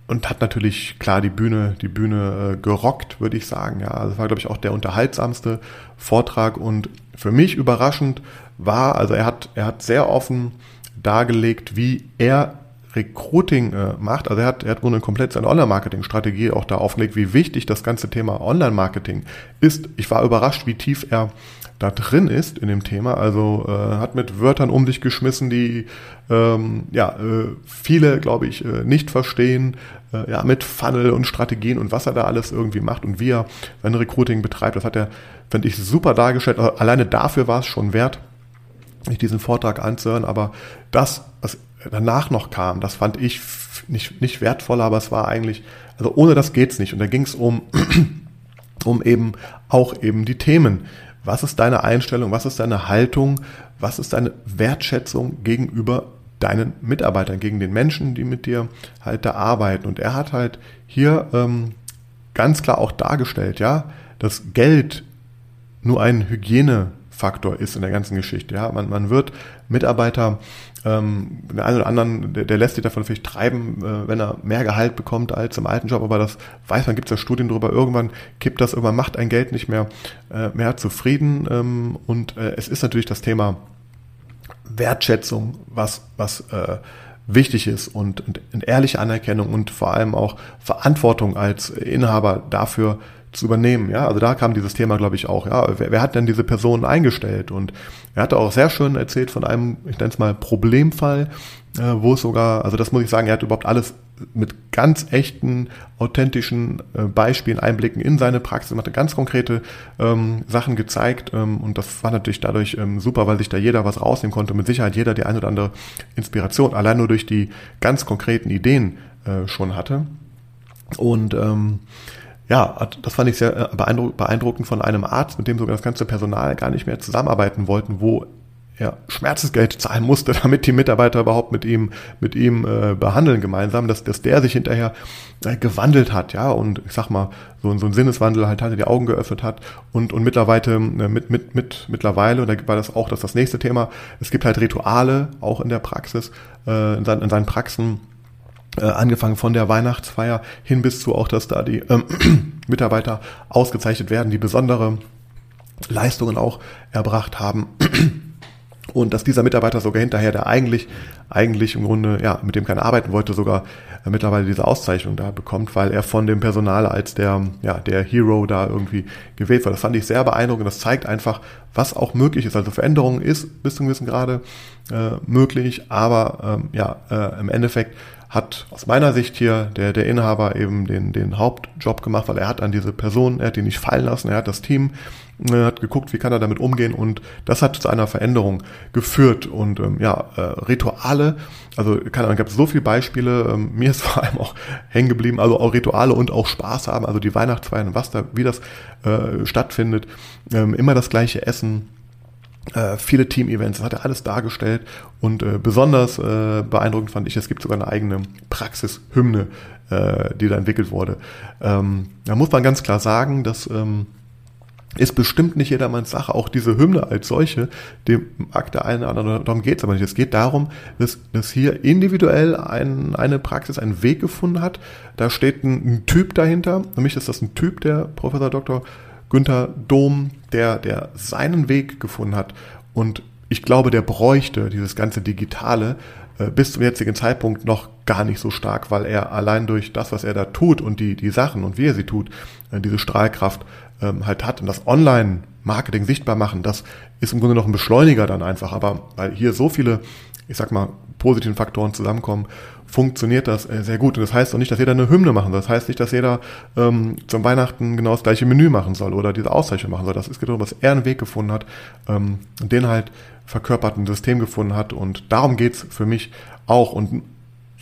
und hat natürlich klar die Bühne, die Bühne äh, gerockt, würde ich sagen. Ja, das war glaube ich auch der unterhaltsamste Vortrag und für mich überraschend war, also er hat, er hat sehr offen dargelegt, wie er Recruiting äh, macht. Also er hat, er hat eine komplett seine Online-Marketing-Strategie auch da aufgelegt, wie wichtig das ganze Thema Online-Marketing ist. Ich war überrascht, wie tief er da drin ist in dem Thema. Also äh, hat mit Wörtern um sich geschmissen, die ähm, ja äh, viele, glaube ich, äh, nicht verstehen. Äh, ja, mit Funnel und Strategien und was er da alles irgendwie macht und wie er sein Recruiting betreibt. Das hat er, finde ich, super dargestellt. Alleine dafür war es schon wert, sich diesen Vortrag anzuhören. Aber das, was danach noch kam, das fand ich nicht, nicht wertvoll, aber es war eigentlich, also ohne das geht's nicht. Und da ging es um, [CLEARS THROAT] um eben auch eben die Themen. Was ist deine Einstellung? Was ist deine Haltung? Was ist deine Wertschätzung gegenüber deinen Mitarbeitern, gegen den Menschen, die mit dir halt da arbeiten? Und er hat halt hier ähm, ganz klar auch dargestellt, ja, dass Geld nur ein Hygienefaktor ist in der ganzen Geschichte. Ja, man, man wird Mitarbeiter ähm, der eine oder anderen, der, der lässt sich davon vielleicht treiben, äh, wenn er mehr Gehalt bekommt als im alten Job, aber das weiß man, gibt es ja Studien darüber, irgendwann kippt das, irgendwann macht ein Geld nicht mehr, äh, mehr zufrieden ähm, und äh, es ist natürlich das Thema Wertschätzung, was, was äh, wichtig ist und, und, und ehrliche Anerkennung und vor allem auch Verantwortung als Inhaber dafür zu übernehmen. Ja, also da kam dieses Thema, glaube ich, auch. Ja, wer, wer hat denn diese Personen eingestellt? Und er hatte auch sehr schön erzählt von einem, ich nenne es mal Problemfall, äh, wo es sogar, also das muss ich sagen, er hat überhaupt alles mit ganz echten, authentischen äh, Beispielen, Einblicken in seine Praxis, man hat ganz konkrete ähm, Sachen gezeigt ähm, und das war natürlich dadurch ähm, super, weil sich da jeder was rausnehmen konnte. Mit Sicherheit jeder die eine oder andere Inspiration, allein nur durch die ganz konkreten Ideen äh, schon hatte. Und ähm, ja, das fand ich sehr äh, beeindruckend von einem Arzt, mit dem sogar das ganze Personal gar nicht mehr zusammenarbeiten wollten, wo ja, Schmerzensgeld zahlen musste, [LAUGHS] damit die Mitarbeiter überhaupt mit ihm, mit ihm äh, behandeln gemeinsam, dass, dass der sich hinterher äh, gewandelt hat, ja, und ich sag mal, so, so ein Sinneswandel halt hatte, die Augen geöffnet hat und, und mittlerweile, äh, mit, mit, mit, mittlerweile, und da war das auch das, das nächste Thema, es gibt halt Rituale, auch in der Praxis, äh, in, seinen, in seinen Praxen, äh, angefangen von der Weihnachtsfeier hin bis zu auch, dass da die ähm, [CLEARS THROAT] Mitarbeiter ausgezeichnet werden, die besondere Leistungen auch erbracht haben. [CLEARS THROAT] Und dass dieser Mitarbeiter sogar hinterher, der eigentlich, eigentlich im Grunde, ja, mit dem keiner arbeiten wollte, sogar äh, mittlerweile diese Auszeichnung da bekommt, weil er von dem Personal als der, ja, der Hero da irgendwie gewählt war. Das fand ich sehr beeindruckend. Das zeigt einfach, was auch möglich ist. Also Veränderung ist bis zu einem gewissen Grade äh, möglich, aber ähm, ja, äh, im Endeffekt hat aus meiner Sicht hier der, der Inhaber eben den, den Hauptjob gemacht, weil er hat an diese Person, er hat die nicht fallen lassen, er hat das Team, er hat geguckt, wie kann er damit umgehen und das hat zu einer Veränderung geführt und ähm, ja, äh, Rituale, also keine Ahnung, gab es so viele Beispiele, ähm, mir ist [LAUGHS] vor allem auch hängen geblieben, also auch Rituale und auch Spaß haben, also die Weihnachtsfeiern, was da, wie das äh, stattfindet, ähm, immer das gleiche Essen, äh, viele Team-Events, das hat er alles dargestellt und äh, besonders äh, beeindruckend fand ich, es gibt sogar eine eigene Praxishymne, äh, die da entwickelt wurde. Ähm, da muss man ganz klar sagen, dass ähm, ist bestimmt nicht jedermanns Sache. Auch diese Hymne als solche, dem mag der eine oder andere, darum geht es aber nicht. Es geht darum, dass, dass hier individuell ein, eine Praxis einen Weg gefunden hat. Da steht ein, ein Typ dahinter. Für mich ist das ein Typ, der Professor Dr. Günther Dom, der, der seinen Weg gefunden hat. Und ich glaube, der bräuchte dieses ganze Digitale äh, bis zum jetzigen Zeitpunkt noch gar nicht so stark, weil er allein durch das, was er da tut und die, die Sachen und wie er sie tut, äh, diese Strahlkraft ähm, halt hat. Und das Online-Marketing sichtbar machen, das ist im Grunde noch ein Beschleuniger dann einfach. Aber weil hier so viele, ich sag mal, positiven Faktoren zusammenkommen, funktioniert das äh, sehr gut. Und das heißt auch nicht, dass jeder eine Hymne machen soll. Das heißt nicht, dass jeder ähm, zum Weihnachten genau das gleiche Menü machen soll oder diese Auszeichnung machen soll. Das ist genau, was er einen Weg gefunden hat, ähm, den halt verkörperten System gefunden hat. Und darum geht's für mich auch. Und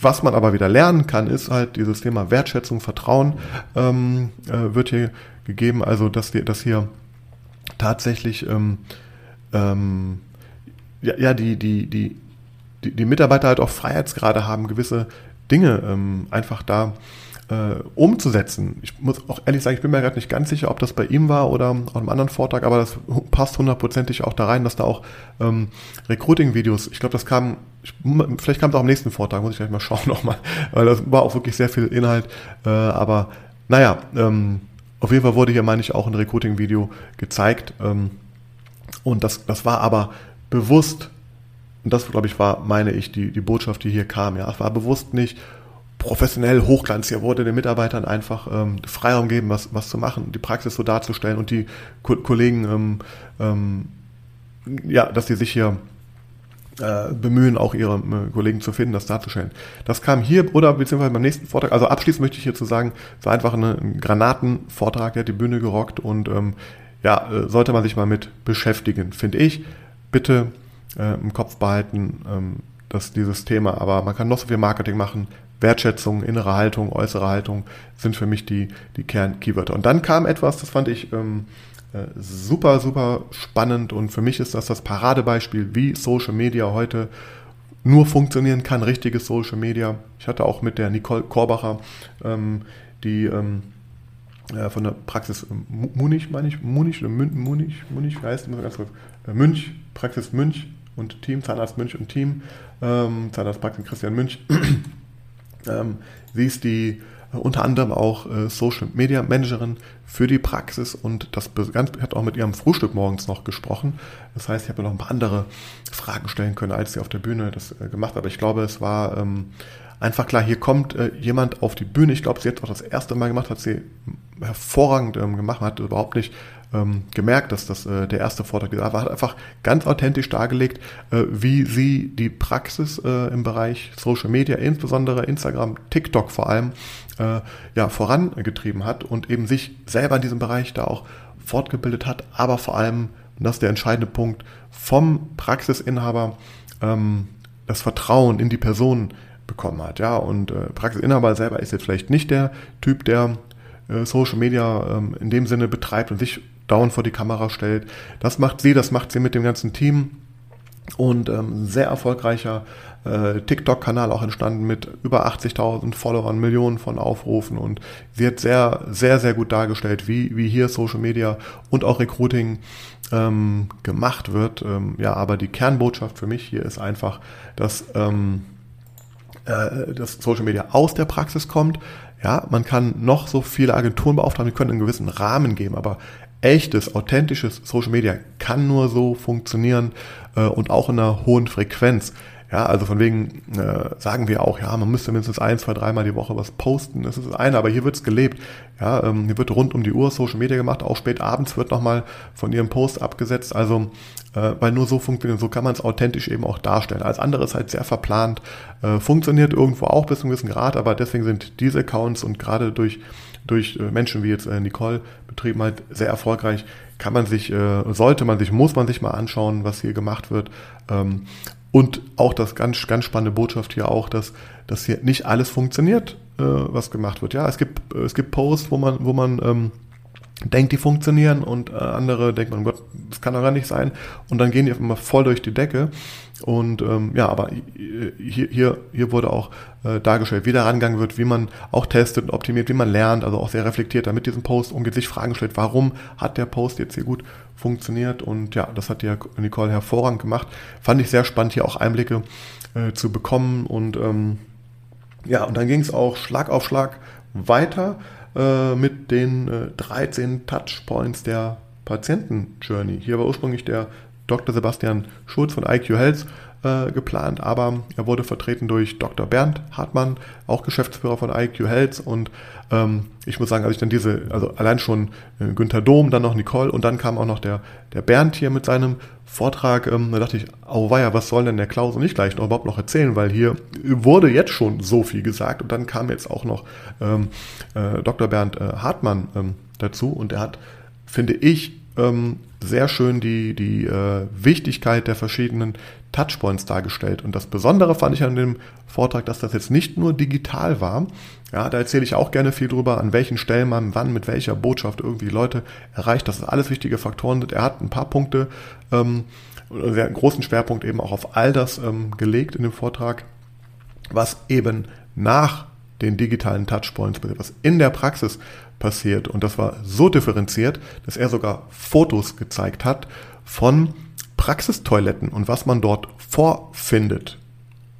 was man aber wieder lernen kann, ist halt dieses Thema Wertschätzung, Vertrauen ähm, äh, wird hier gegeben. Also dass, die, dass hier tatsächlich ähm, ähm, ja, ja die, die, die die, die Mitarbeiter halt auch Freiheitsgrade haben, gewisse Dinge ähm, einfach da äh, umzusetzen. Ich muss auch ehrlich sagen, ich bin mir gerade nicht ganz sicher, ob das bei ihm war oder auf einem anderen Vortrag, aber das passt hundertprozentig auch da rein, dass da auch ähm, Recruiting-Videos, ich glaube, das kam, ich, vielleicht kam es auch am nächsten Vortrag, muss ich gleich mal [LAUGHS] schauen nochmal, weil das war auch wirklich sehr viel Inhalt, äh, aber naja, ähm, auf jeden Fall wurde hier, meine ich, auch ein Recruiting-Video gezeigt ähm, und das, das war aber bewusst und das, glaube ich, war, meine ich, die, die Botschaft, die hier kam. Ja, es war bewusst nicht professionell Hochglanz. Hier wurde den Mitarbeitern einfach ähm, Freiraum geben, was, was zu machen, die Praxis so darzustellen und die Ko Kollegen, ähm, ähm, ja, dass die sich hier äh, bemühen, auch ihre äh, Kollegen zu finden, das darzustellen. Das kam hier oder beziehungsweise beim nächsten Vortrag, also abschließend möchte ich hierzu sagen, es war einfach eine, ein Granatenvortrag, der hat die Bühne gerockt und ähm, ja, äh, sollte man sich mal mit beschäftigen, finde ich. Bitte äh, im Kopf behalten, ähm, dass dieses Thema, aber man kann noch so viel Marketing machen. Wertschätzung, innere Haltung, äußere Haltung sind für mich die, die Kern-Keywörter. Und dann kam etwas, das fand ich ähm, äh, super, super spannend und für mich ist das das Paradebeispiel, wie Social Media heute nur funktionieren kann, richtiges Social Media. Ich hatte auch mit der Nicole Korbacher, ähm, die ähm, äh, von der Praxis Munich, meine ich, Munich oder Munich, Munich, wie heißt das ganz kurz? Äh, Münch, Praxis Münch und Team, Zahnarzt Münch und Team, ähm, Zahnarztpraxis Christian Münch. [CLEARS THROAT] ähm, sie ist die äh, unter anderem auch äh, Social Media Managerin für die Praxis und das hat auch mit ihrem Frühstück morgens noch gesprochen. Das heißt, ich habe noch ein paar andere Fragen stellen können, als sie auf der Bühne das äh, gemacht hat. Aber ich glaube, es war ähm, einfach klar, hier kommt äh, jemand auf die Bühne. Ich glaube, sie hat auch das erste Mal gemacht, hat sie hervorragend ähm, gemacht, hat überhaupt nicht ähm, gemerkt, dass das äh, der erste Vortrag war. Hat einfach ganz authentisch dargelegt, äh, wie sie die Praxis äh, im Bereich Social Media, insbesondere Instagram, TikTok vor allem, äh, ja, vorangetrieben hat und eben sich selber in diesem Bereich da auch fortgebildet hat, aber vor allem, und das ist der entscheidende Punkt, vom Praxisinhaber ähm, das Vertrauen in die Person bekommen hat. Ja, und äh, Praxisinhaber selber ist jetzt vielleicht nicht der Typ, der äh, Social Media ähm, in dem Sinne betreibt und sich dauernd vor die Kamera stellt. Das macht sie, das macht sie mit dem ganzen Team und ähm, sehr erfolgreicher äh, TikTok-Kanal auch entstanden mit über 80.000 Followern, Millionen von Aufrufen und sie hat sehr, sehr, sehr gut dargestellt, wie, wie hier Social Media und auch Recruiting ähm, gemacht wird. Ähm, ja, aber die Kernbotschaft für mich hier ist einfach, dass, ähm, äh, dass Social Media aus der Praxis kommt. Ja, man kann noch so viele Agenturen beauftragen, die können einen gewissen Rahmen geben, aber echtes, authentisches Social Media kann nur so funktionieren äh, und auch in einer hohen Frequenz. Ja, also von wegen äh, sagen wir auch, ja, man müsste mindestens ein, zwei, dreimal die Woche was posten. Das ist das eine, aber hier wird's gelebt. Ja, ähm, hier wird rund um die Uhr Social Media gemacht, auch spät abends wird nochmal von ihrem Post abgesetzt. Also, äh, weil nur so funktioniert, so kann man es authentisch eben auch darstellen. Als andere ist halt sehr verplant, äh, funktioniert irgendwo auch bis zu einem gewissen Grad, aber deswegen sind diese Accounts und gerade durch durch äh, Menschen wie jetzt äh, Nicole betrieben halt sehr erfolgreich. Kann man sich, äh, sollte man sich, muss man sich mal anschauen, was hier gemacht wird. Ähm, und auch das ganz, ganz spannende Botschaft hier auch, dass, dass hier nicht alles funktioniert, was gemacht wird. Ja, es gibt, es gibt Posts, wo man, wo man ähm, denkt, die funktionieren und äh, andere denkt man, Gott, das kann doch gar nicht sein. Und dann gehen die einfach mal voll durch die Decke. Und ähm, ja, aber hier, hier, hier wurde auch äh, dargestellt, wie der rangegangen wird, wie man auch testet und optimiert, wie man lernt, also auch sehr reflektiert damit diesem Post umgeht, sich Fragen stellt, warum hat der Post jetzt hier gut funktioniert? Und ja, das hat ja Nicole hervorragend gemacht. Fand ich sehr spannend, hier auch Einblicke äh, zu bekommen. Und ähm, ja, und dann ging es auch Schlag auf Schlag weiter äh, mit den äh, 13 Touchpoints der Patienten-Journey. Hier war ursprünglich der Dr. Sebastian Schulz von IQ Health äh, geplant, aber er wurde vertreten durch Dr. Bernd Hartmann, auch Geschäftsführer von IQ Health und ähm, ich muss sagen, als ich dann diese, also allein schon äh, Günther Dom, dann noch Nicole und dann kam auch noch der, der Bernd hier mit seinem Vortrag, ähm, da dachte ich, oh weia, was soll denn der Klaus und ich gleich noch überhaupt noch erzählen, weil hier wurde jetzt schon so viel gesagt und dann kam jetzt auch noch ähm, äh, Dr. Bernd äh, Hartmann ähm, dazu und er hat, finde ich, ähm, sehr schön die, die äh, Wichtigkeit der verschiedenen Touchpoints dargestellt. Und das Besondere fand ich an dem Vortrag, dass das jetzt nicht nur digital war. Ja, da erzähle ich auch gerne viel drüber, an welchen Stellen man wann mit welcher Botschaft irgendwie Leute erreicht. Das ist alles wichtige Faktoren sind. Er hat ein paar Punkte, ähm, einen sehr großen Schwerpunkt eben auch auf all das ähm, gelegt in dem Vortrag, was eben nach den digitalen Touchpoints, was in der Praxis passiert. Und das war so differenziert, dass er sogar Fotos gezeigt hat von Praxistoiletten und was man dort vorfindet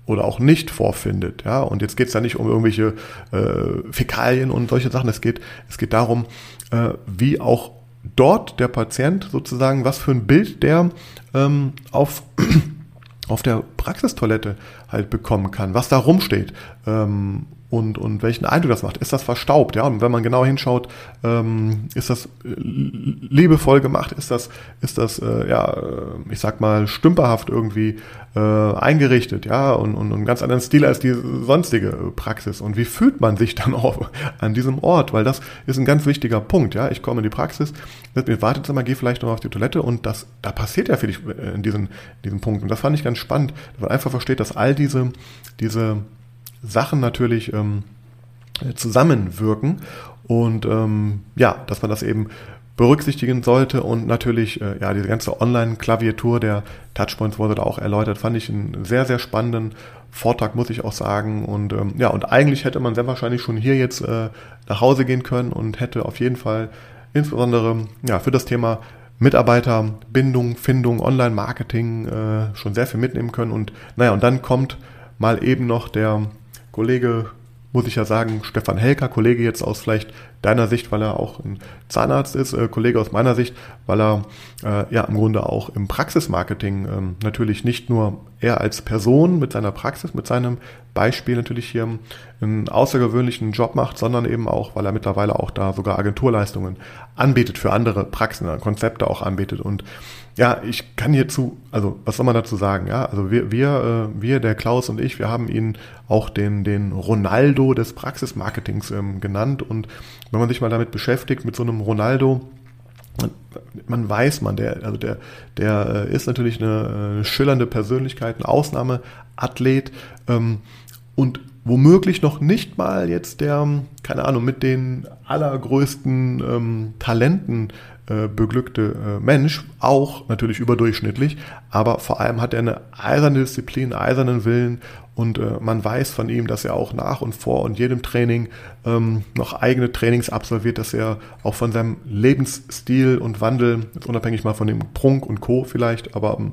oder auch nicht vorfindet. Ja, und jetzt geht es ja nicht um irgendwelche äh, Fäkalien und solche Sachen. Es geht, es geht darum, äh, wie auch dort der Patient sozusagen, was für ein Bild der ähm, auf [CLEARS THROAT] auf der Praxistoilette halt bekommen kann, was da rumsteht. Ähm, und, und welchen Eindruck das macht. Ist das verstaubt? Ja, und wenn man genau hinschaut, ähm, ist das äh, liebevoll gemacht? Ist das, ist das, äh, ja, äh, ich sag mal, stümperhaft irgendwie äh, eingerichtet? Ja, und, und, und einen ganz anderen Stil als die sonstige Praxis. Und wie fühlt man sich dann [LAUGHS] auch an diesem Ort? Weil das ist ein ganz wichtiger Punkt. Ja, ich komme in die Praxis, wird mir Wartezimmer, gehe vielleicht noch auf die Toilette und das, da passiert ja für dich in diesen, diesen Punkten. Und das fand ich ganz spannend, dass man einfach versteht, dass all diese, diese Sachen natürlich ähm, zusammenwirken und ähm, ja, dass man das eben berücksichtigen sollte und natürlich äh, ja diese ganze Online-Klaviatur der Touchpoints wurde da auch erläutert, fand ich einen sehr sehr spannenden Vortrag muss ich auch sagen und ähm, ja und eigentlich hätte man sehr wahrscheinlich schon hier jetzt äh, nach Hause gehen können und hätte auf jeden Fall insbesondere ja für das Thema Mitarbeiterbindung, Findung, Online-Marketing äh, schon sehr viel mitnehmen können und naja und dann kommt mal eben noch der Kollege muss ich ja sagen, Stefan Helker, Kollege jetzt aus vielleicht deiner Sicht, weil er auch ein Zahnarzt ist, äh, Kollege aus meiner Sicht, weil er äh, ja im Grunde auch im Praxismarketing ähm, natürlich nicht nur er als Person mit seiner Praxis, mit seinem Beispiel natürlich hier einen außergewöhnlichen Job macht, sondern eben auch, weil er mittlerweile auch da sogar Agenturleistungen anbietet für andere Praxen, Konzepte auch anbietet. Und ja, ich kann hierzu, also was soll man dazu sagen? Ja, also wir, wir, äh, wir, der Klaus und ich, wir haben ihn auch den, den Ronaldo des Praxismarketings ähm, genannt. Und wenn man sich mal damit beschäftigt, mit so einem Ronaldo, man, weiß man, der, also der, der äh, ist natürlich eine, eine schillernde Persönlichkeit, ein Ausnahmeathlet ähm, und womöglich noch nicht mal jetzt der, keine Ahnung, mit den allergrößten ähm, Talenten äh, beglückte äh, Mensch, auch natürlich überdurchschnittlich, aber vor allem hat er eine eiserne Disziplin, einen eisernen Willen und äh, man weiß von ihm, dass er auch nach und vor und jedem Training ähm, noch eigene Trainings absolviert, dass er auch von seinem Lebensstil und Wandel, jetzt unabhängig mal von dem Prunk und Co. vielleicht, aber ähm,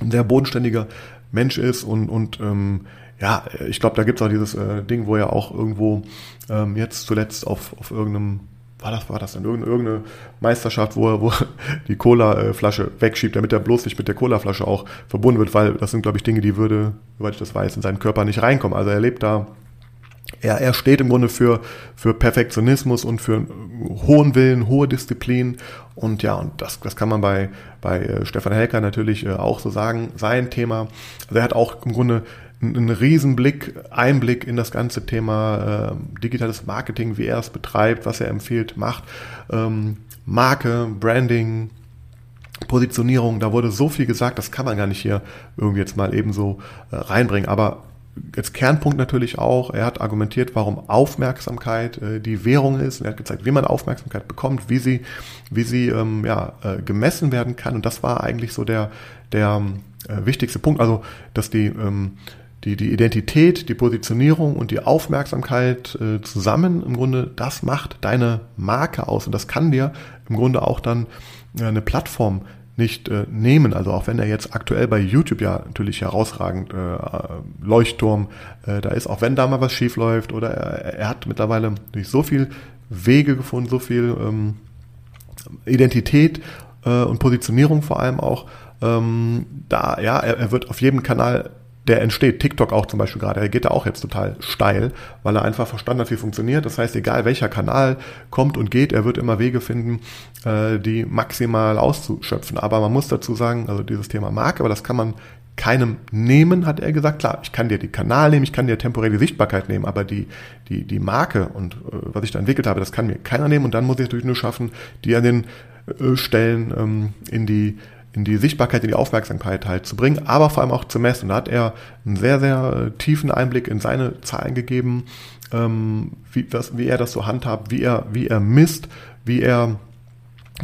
ein sehr bodenständiger Mensch ist und, und ähm, ja, ich glaube, da gibt es auch dieses äh, Ding, wo er auch irgendwo ähm, jetzt zuletzt auf, auf irgendeinem war das, war das dann irgendeine Meisterschaft, wo er, wo [LAUGHS] die Cola-Flasche wegschiebt, damit er bloß nicht mit der Cola-Flasche auch verbunden wird, weil das sind, glaube ich, Dinge, die würde, soweit ich das weiß, in seinen Körper nicht reinkommen. Also er lebt da, er, er steht im Grunde für, für Perfektionismus und für hohen Willen, hohe Disziplin. Und ja, und das, das kann man bei, bei äh, Stefan Helker natürlich äh, auch so sagen. Sein Thema, also er hat auch im Grunde einen Riesenblick, Einblick in das ganze Thema äh, digitales Marketing, wie er es betreibt, was er empfiehlt, macht. Ähm, Marke, Branding, Positionierung, da wurde so viel gesagt, das kann man gar nicht hier irgendwie jetzt mal eben so äh, reinbringen. Aber jetzt Kernpunkt natürlich auch, er hat argumentiert, warum Aufmerksamkeit äh, die Währung ist. er hat gezeigt, wie man Aufmerksamkeit bekommt, wie sie, wie sie ähm, ja, äh, gemessen werden kann. Und das war eigentlich so der, der äh, wichtigste Punkt. Also, dass die ähm, die, die Identität, die Positionierung und die Aufmerksamkeit äh, zusammen im Grunde, das macht deine Marke aus. Und das kann dir im Grunde auch dann äh, eine Plattform nicht äh, nehmen. Also auch wenn er jetzt aktuell bei YouTube ja natürlich herausragend äh, Leuchtturm äh, da ist, auch wenn da mal was schief läuft oder er, er hat mittlerweile durch so viel Wege gefunden, so viel ähm, Identität äh, und Positionierung vor allem auch, ähm, da ja, er, er wird auf jedem Kanal der entsteht. TikTok auch zum Beispiel gerade, der geht da auch jetzt total steil, weil er einfach verstanden hat, wie funktioniert. Das heißt, egal welcher Kanal kommt und geht, er wird immer Wege finden, äh, die maximal auszuschöpfen. Aber man muss dazu sagen, also dieses Thema Marke, aber das kann man keinem nehmen, hat er gesagt. Klar, ich kann dir die Kanal nehmen, ich kann dir temporäre Sichtbarkeit nehmen, aber die, die, die Marke und äh, was ich da entwickelt habe, das kann mir keiner nehmen und dann muss ich natürlich nur schaffen, die an den äh, Stellen ähm, in die in die Sichtbarkeit, in die Aufmerksamkeit halt zu bringen, aber vor allem auch zu messen. Da hat er einen sehr, sehr äh, tiefen Einblick in seine Zahlen gegeben, ähm, wie, das, wie er das so handhabt, wie er, wie er misst, wie er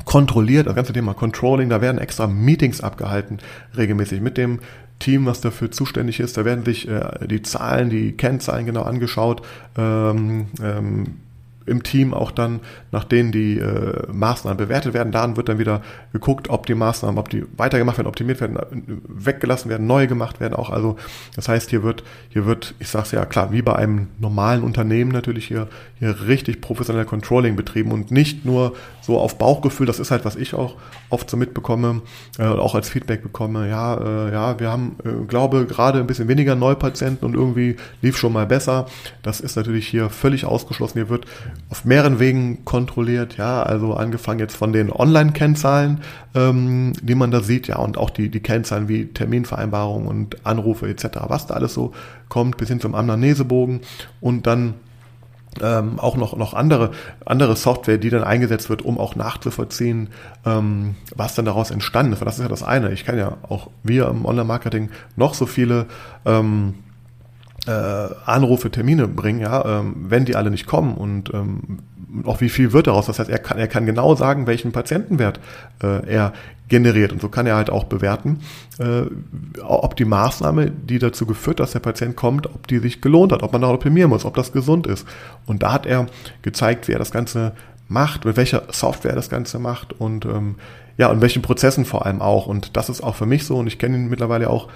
kontrolliert, das ganze Thema Controlling, da werden extra Meetings abgehalten, regelmäßig mit dem Team, was dafür zuständig ist. Da werden sich äh, die Zahlen, die Kennzahlen genau angeschaut. Ähm, ähm, im Team auch dann, nach denen die äh, Maßnahmen bewertet werden. Dann wird dann wieder geguckt, ob die Maßnahmen, ob die weitergemacht werden, optimiert werden, weggelassen werden, neu gemacht werden auch. Also das heißt, hier wird, hier wird, ich sage es ja klar, wie bei einem normalen Unternehmen natürlich hier, hier richtig professionell Controlling betrieben und nicht nur so auf Bauchgefühl. Das ist halt, was ich auch oft so mitbekomme, äh, auch als Feedback bekomme. Ja, äh, ja, wir haben, äh, glaube gerade ein bisschen weniger Neupatienten und irgendwie lief schon mal besser. Das ist natürlich hier völlig ausgeschlossen. Hier wird auf mehreren Wegen kontrolliert, ja, also angefangen jetzt von den Online-Kennzahlen, ähm, die man da sieht, ja, und auch die, die Kennzahlen wie Terminvereinbarungen und Anrufe etc., was da alles so kommt, bis hin zum Amnesebogen und dann ähm, auch noch, noch andere, andere Software, die dann eingesetzt wird, um auch nachzuvollziehen, ähm, was dann daraus entstanden ist. das ist ja das eine. Ich kann ja auch wir im Online-Marketing noch so viele ähm, äh, Anrufe, Termine bringen, ja, ähm, wenn die alle nicht kommen und ähm, auch wie viel wird daraus. Das heißt, er kann, er kann genau sagen, welchen Patientenwert äh, er generiert. Und so kann er halt auch bewerten, äh, ob die Maßnahme, die dazu geführt, dass der Patient kommt, ob die sich gelohnt hat, ob man da optimieren muss, ob das gesund ist. Und da hat er gezeigt, wie er das Ganze macht, mit welcher Software das Ganze macht und ähm, ja, und welchen Prozessen vor allem auch. Und das ist auch für mich so und ich kenne ihn mittlerweile auch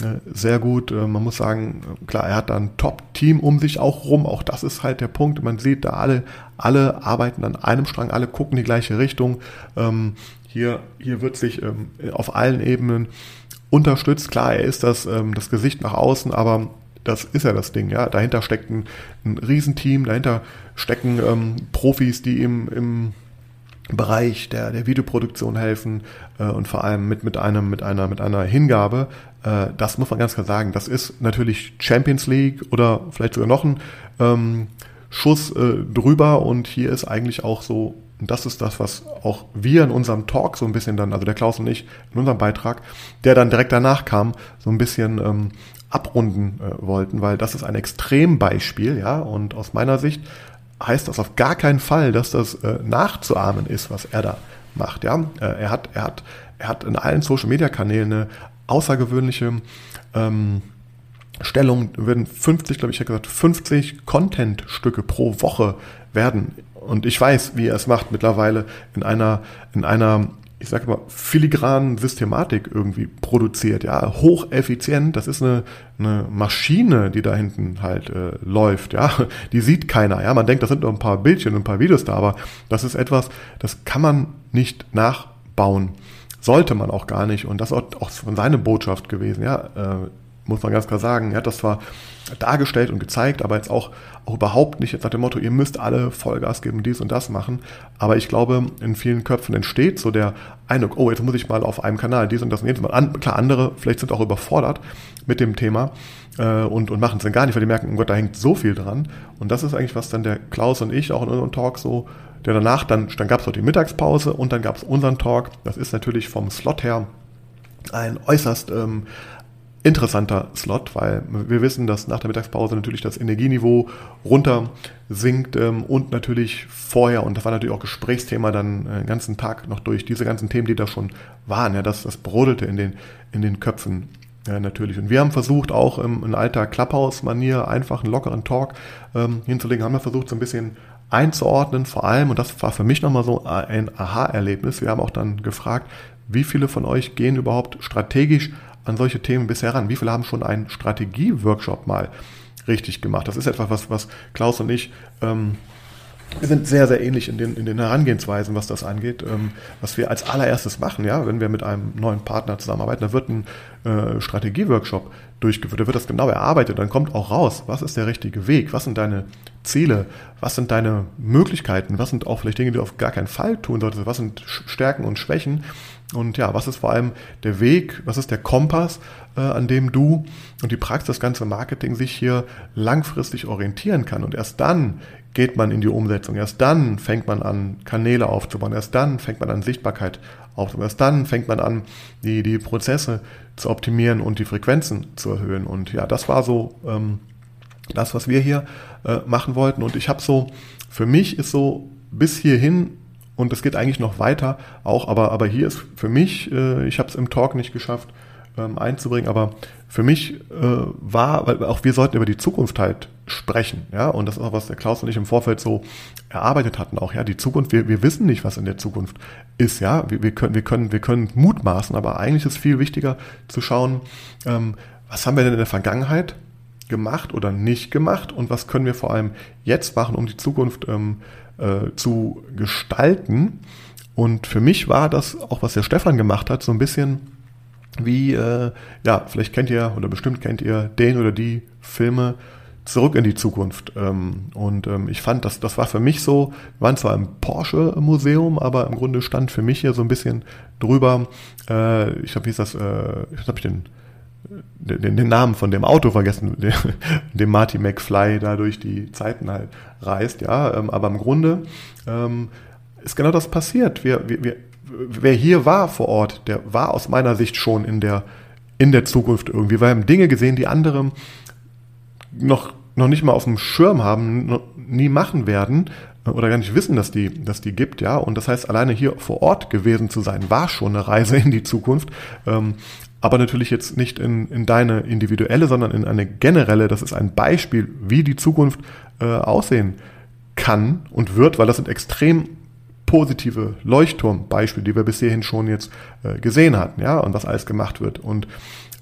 äh, sehr gut. Äh, man muss sagen, klar, er hat da ein Top-Team um sich auch rum. Auch das ist halt der Punkt. Man sieht da alle, alle arbeiten an einem Strang, alle gucken die gleiche Richtung. Ähm, hier, hier wird sich ähm, auf allen Ebenen unterstützt. Klar, er ist das, ähm, das Gesicht nach außen, aber das ist ja das Ding, ja. Dahinter steckt ein, ein Riesenteam, dahinter stecken ähm, Profis, die ihm im Bereich der, der Videoproduktion helfen äh, und vor allem mit, mit, einem, mit, einer, mit einer Hingabe. Äh, das muss man ganz klar sagen. Das ist natürlich Champions League oder vielleicht sogar noch ein ähm, Schuss äh, drüber und hier ist eigentlich auch so, und das ist das, was auch wir in unserem Talk so ein bisschen dann, also der Klaus und ich in unserem Beitrag, der dann direkt danach kam, so ein bisschen ähm, abrunden äh, wollten, weil das ist ein Extrembeispiel, ja, und aus meiner Sicht heißt das auf gar keinen Fall, dass das äh, nachzuahmen ist, was er da macht. Ja, äh, er hat, er hat, er hat in allen Social Media Kanälen eine außergewöhnliche ähm, Stellung. Werden 50, glaube ich, ich gesagt, 50 Content-Stücke pro Woche werden. Und ich weiß, wie er es macht mittlerweile in einer, in einer ich sage mal, filigranen Systematik irgendwie produziert, ja, hocheffizient. Das ist eine, eine Maschine, die da hinten halt äh, läuft, ja. Die sieht keiner, ja. Man denkt, das sind nur ein paar Bildchen, ein paar Videos da, aber das ist etwas, das kann man nicht nachbauen. Sollte man auch gar nicht. Und das ist auch von seine Botschaft gewesen, ja. Äh, muss man ganz klar sagen. Er hat das zwar dargestellt und gezeigt, aber jetzt auch, auch überhaupt nicht jetzt nach dem Motto, ihr müsst alle Vollgas geben, dies und das machen. Aber ich glaube, in vielen Köpfen entsteht so der Eindruck, oh, jetzt muss ich mal auf einem Kanal dies und das und jenes mal an. Klar, andere vielleicht sind auch überfordert mit dem Thema äh, und, und machen es dann gar nicht, weil die merken, oh Gott, da hängt so viel dran. Und das ist eigentlich, was dann der Klaus und ich auch in unserem Talk so, der danach, dann, dann gab es auch die Mittagspause und dann gab es unseren Talk. Das ist natürlich vom Slot her ein äußerst ähm, interessanter Slot, weil wir wissen, dass nach der Mittagspause natürlich das Energieniveau runter sinkt ähm, und natürlich vorher, und das war natürlich auch Gesprächsthema dann äh, den ganzen Tag noch durch, diese ganzen Themen, die da schon waren, ja, das, das brodelte in den, in den Köpfen ja, natürlich. Und wir haben versucht, auch ähm, in alter Clubhouse-Manier einfach einen lockeren Talk ähm, hinzulegen, haben wir versucht, so ein bisschen einzuordnen, vor allem, und das war für mich nochmal so ein Aha-Erlebnis, wir haben auch dann gefragt, wie viele von euch gehen überhaupt strategisch an solche Themen bisher ran? Wie viele haben schon einen Strategie-Workshop mal richtig gemacht? Das ist etwas, was, was Klaus und ich ähm, wir sind sehr, sehr ähnlich in den, in den Herangehensweisen, was das angeht. Ähm, was wir als allererstes machen, ja, wenn wir mit einem neuen Partner zusammenarbeiten, da wird ein äh, Strategieworkshop durchgeführt, da wird das genau erarbeitet, dann kommt auch raus, was ist der richtige Weg, was sind deine Ziele, was sind deine Möglichkeiten, was sind auch vielleicht Dinge, die du auf gar keinen Fall tun solltest, was sind Stärken und Schwächen und ja, was ist vor allem der Weg, was ist der Kompass, äh, an dem du und die Praxis, das ganze Marketing sich hier langfristig orientieren kann. Und erst dann geht man in die Umsetzung. Erst dann fängt man an, Kanäle aufzubauen. Erst dann fängt man an, Sichtbarkeit aufzubauen. Erst dann fängt man an, die, die Prozesse zu optimieren und die Frequenzen zu erhöhen. Und ja, das war so ähm, das, was wir hier äh, machen wollten. Und ich habe so, für mich ist so bis hierhin und es geht eigentlich noch weiter auch, aber, aber hier ist für mich, äh, ich habe es im Talk nicht geschafft ähm, einzubringen, aber für mich äh, war, weil auch wir sollten über die Zukunft halt sprechen, ja, und das ist auch, was der Klaus und ich im Vorfeld so erarbeitet hatten, auch, ja, die Zukunft, wir, wir wissen nicht, was in der Zukunft ist, ja, wir, wir können, wir können, wir können mutmaßen, aber eigentlich ist viel wichtiger zu schauen, ähm, was haben wir denn in der Vergangenheit gemacht oder nicht gemacht und was können wir vor allem jetzt machen, um die Zukunft ähm, äh, zu gestalten. Und für mich war das auch, was der Stefan gemacht hat, so ein bisschen wie, äh, ja, vielleicht kennt ihr oder bestimmt kennt ihr den oder die Filme Zurück in die Zukunft. Ähm, und ähm, ich fand, dass das war für mich so, wir waren zwar im Porsche-Museum, aber im Grunde stand für mich hier so ein bisschen drüber, äh, ich glaube, wie ist das, äh, ich habe den den, den, Namen von dem Auto vergessen, [LAUGHS] dem, dem Marty McFly da durch die Zeiten halt reist, ja. Ähm, aber im Grunde ähm, ist genau das passiert. Wir, wir, wir, wer hier war vor Ort, der war aus meiner Sicht schon in der, in der Zukunft irgendwie. Wir haben Dinge gesehen, die andere noch, noch nicht mal auf dem Schirm haben, nie machen werden oder gar nicht wissen, dass die, dass die gibt, ja. Und das heißt, alleine hier vor Ort gewesen zu sein, war schon eine Reise in die Zukunft. Ähm, aber natürlich jetzt nicht in, in deine individuelle, sondern in eine generelle. Das ist ein Beispiel, wie die Zukunft äh, aussehen kann und wird, weil das sind extrem positive Leuchtturmbeispiele, die wir bis hierhin schon jetzt äh, gesehen hatten, ja, und was alles gemacht wird. Und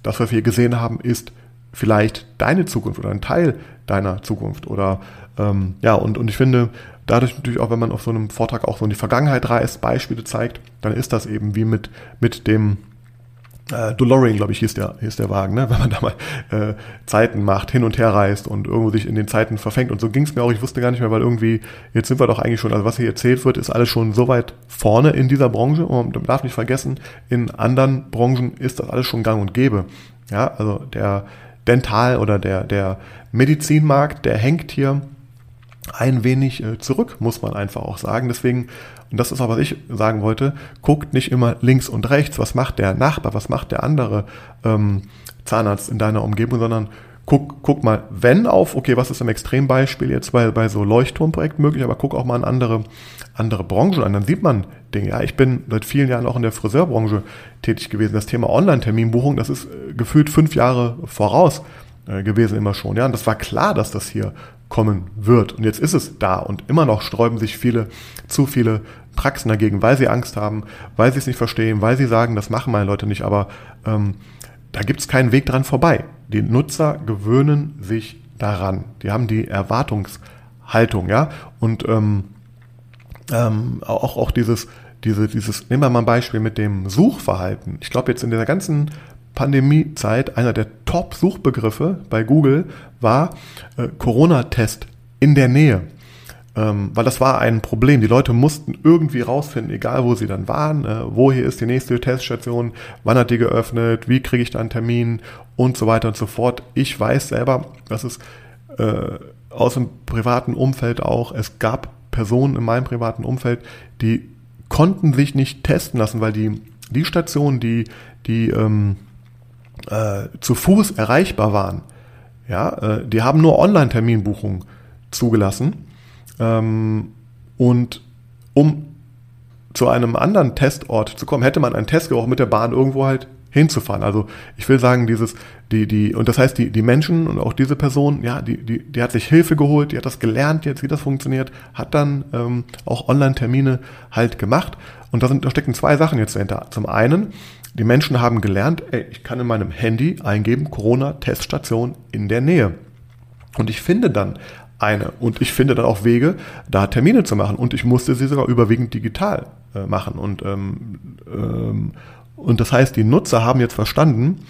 das, was wir hier gesehen haben, ist vielleicht deine Zukunft oder ein Teil deiner Zukunft. Oder ähm, ja, und, und ich finde, dadurch natürlich auch, wenn man auf so einem Vortrag auch so in die Vergangenheit reist, Beispiele zeigt, dann ist das eben wie mit, mit dem äh, DeLorean, glaube ich, hieß der, hieß der Wagen, ne? [LAUGHS] wenn man da mal äh, Zeiten macht, hin und her reist und irgendwo sich in den Zeiten verfängt. Und so ging es mir auch, ich wusste gar nicht mehr, weil irgendwie, jetzt sind wir doch eigentlich schon, also was hier erzählt wird, ist alles schon so weit vorne in dieser Branche. Und man darf nicht vergessen, in anderen Branchen ist das alles schon gang und gäbe. Ja, also der Dental- oder der, der Medizinmarkt, der hängt hier ein wenig äh, zurück, muss man einfach auch sagen. Deswegen, und das ist auch, was ich sagen wollte, guckt nicht immer links und rechts, was macht der Nachbar, was macht der andere ähm, Zahnarzt in deiner Umgebung, sondern guck, guck mal, wenn auf, okay, was ist im Extrembeispiel jetzt bei, bei so Leuchtturmprojekten möglich, aber guck auch mal in andere, andere Branchen an, dann sieht man Dinge. Ja, ich bin seit vielen Jahren auch in der Friseurbranche tätig gewesen. Das Thema Online-Terminbuchung, das ist äh, gefühlt fünf Jahre voraus äh, gewesen immer schon. Ja, und das war klar, dass das hier kommen wird. Und jetzt ist es da und immer noch sträuben sich viele, zu viele Praxen dagegen, weil sie Angst haben, weil sie es nicht verstehen, weil sie sagen, das machen meine Leute nicht. Aber ähm, da gibt es keinen Weg dran vorbei. Die Nutzer gewöhnen sich daran. Die haben die Erwartungshaltung, ja. Und ähm, ähm, auch, auch dieses, diese, dieses, nehmen wir mal ein Beispiel mit dem Suchverhalten. Ich glaube, jetzt in der ganzen Pandemiezeit einer der Top-Suchbegriffe bei Google war äh, Corona-Test in der Nähe. Ähm, weil das war ein Problem. Die Leute mussten irgendwie rausfinden, egal wo sie dann waren, äh, wo hier ist die nächste Teststation, wann hat die geöffnet, wie kriege ich da einen Termin und so weiter und so fort. Ich weiß selber, dass es äh, aus dem privaten Umfeld auch, es gab Personen in meinem privaten Umfeld, die konnten sich nicht testen lassen, weil die, die Station, die, die ähm, äh, zu Fuß erreichbar waren, ja, äh, die haben nur Online-Terminbuchungen zugelassen. Ähm, und um zu einem anderen Testort zu kommen, hätte man einen Test auch mit der Bahn irgendwo halt hinzufahren. Also ich will sagen, dieses, die, die, und das heißt, die, die Menschen und auch diese Person, ja, die, die, die hat sich Hilfe geholt, die hat das gelernt jetzt, wie das funktioniert, hat dann ähm, auch Online-Termine halt gemacht. Und da, sind, da stecken zwei Sachen jetzt dahinter. Zum einen, die Menschen haben gelernt, ey, ich kann in meinem Handy eingeben, Corona-Teststation in der Nähe. Und ich finde dann eine. Und ich finde dann auch Wege, da Termine zu machen. Und ich musste sie sogar überwiegend digital äh, machen. Und, ähm, ähm, und das heißt, die Nutzer haben jetzt verstanden,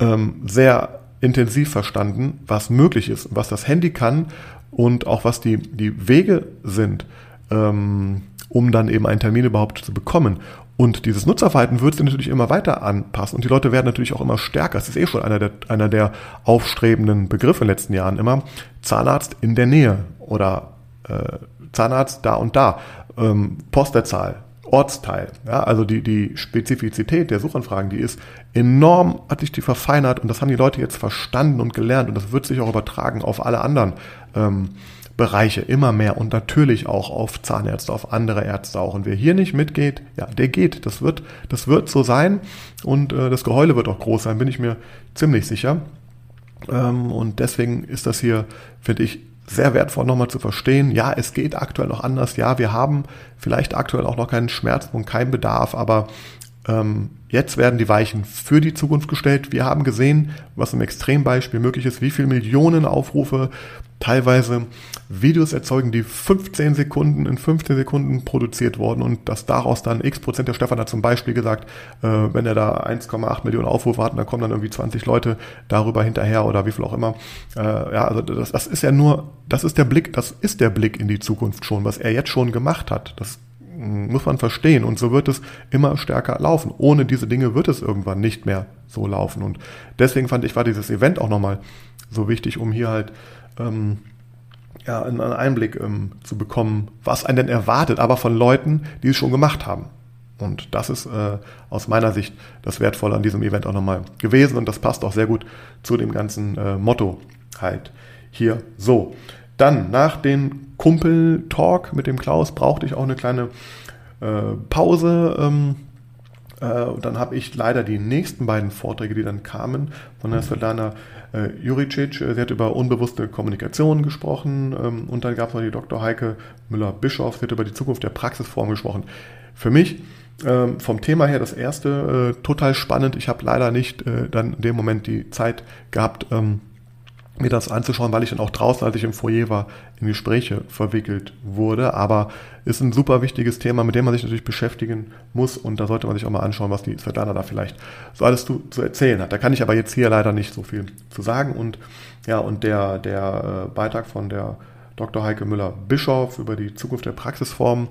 ähm, sehr intensiv verstanden, was möglich ist, was das Handy kann und auch was die, die Wege sind, ähm, um dann eben einen Termin überhaupt zu bekommen. Und dieses Nutzerverhalten wird sich natürlich immer weiter anpassen. Und die Leute werden natürlich auch immer stärker. Das ist eh schon einer der, einer der aufstrebenden Begriffe in den letzten Jahren immer. Zahnarzt in der Nähe oder äh, Zahnarzt da und da. Ähm, Postleitzahl, Ortsteil. Ja, also die, die Spezifizität der Suchanfragen, die ist enorm, hat sich die verfeinert und das haben die Leute jetzt verstanden und gelernt und das wird sich auch übertragen auf alle anderen ähm, Bereiche immer mehr und natürlich auch auf Zahnärzte, auf andere Ärzte auch. Und wer hier nicht mitgeht, ja, der geht. Das wird, das wird so sein und äh, das Geheule wird auch groß sein, bin ich mir ziemlich sicher. Ähm, und deswegen ist das hier, finde ich, sehr wertvoll nochmal zu verstehen. Ja, es geht aktuell noch anders. Ja, wir haben vielleicht aktuell auch noch keinen Schmerzpunkt, keinen Bedarf, aber ähm, jetzt werden die Weichen für die Zukunft gestellt. Wir haben gesehen, was im Extrembeispiel möglich ist, wie viele Millionen Aufrufe teilweise Videos erzeugen, die 15 Sekunden in 15 Sekunden produziert wurden und dass daraus dann x Prozent, der Stefan hat zum Beispiel gesagt, äh, wenn er da 1,8 Millionen Aufrufe hat, dann kommen dann irgendwie 20 Leute darüber hinterher oder wie viel auch immer. Äh, ja, also das, das ist ja nur, das ist der Blick, das ist der Blick in die Zukunft schon, was er jetzt schon gemacht hat. Das muss man verstehen. Und so wird es immer stärker laufen. Ohne diese Dinge wird es irgendwann nicht mehr so laufen. Und deswegen fand ich, war dieses Event auch nochmal so wichtig, um hier halt ähm, ja, einen Einblick ähm, zu bekommen, was einen denn erwartet, aber von Leuten, die es schon gemacht haben. Und das ist äh, aus meiner Sicht das Wertvolle an diesem Event auch nochmal gewesen und das passt auch sehr gut zu dem ganzen äh, Motto halt hier so. Dann nach dem Kumpel-Talk mit dem Klaus brauchte ich auch eine kleine äh, Pause. Ähm, Äh, und dann habe ich leider die nächsten beiden Vorträge, die dann kamen, von der Svetlana äh, Juricic. Sie hat über unbewusste Kommunikation gesprochen ähm, und dann gab es noch die Dr. Heike Müller-Bischoff, sie hat über die Zukunft der Praxisform gesprochen. Für mich ähm, vom Thema her das erste äh, total spannend. Ich habe leider nicht äh, dann in dem Moment die Zeit gehabt, ähm, mir das anzuschauen, weil ich dann auch draußen, als ich im Foyer war, in Gespräche verwickelt wurde. Aber ist ein super wichtiges Thema, mit dem man sich natürlich beschäftigen muss und da sollte man sich auch mal anschauen, was die Svetlana da vielleicht so alles zu, zu erzählen hat. Da kann ich aber jetzt hier leider nicht so viel zu sagen und ja, und der, der äh, Beitrag von der Dr. Heike Müller-Bischof über die Zukunft der Praxisformen,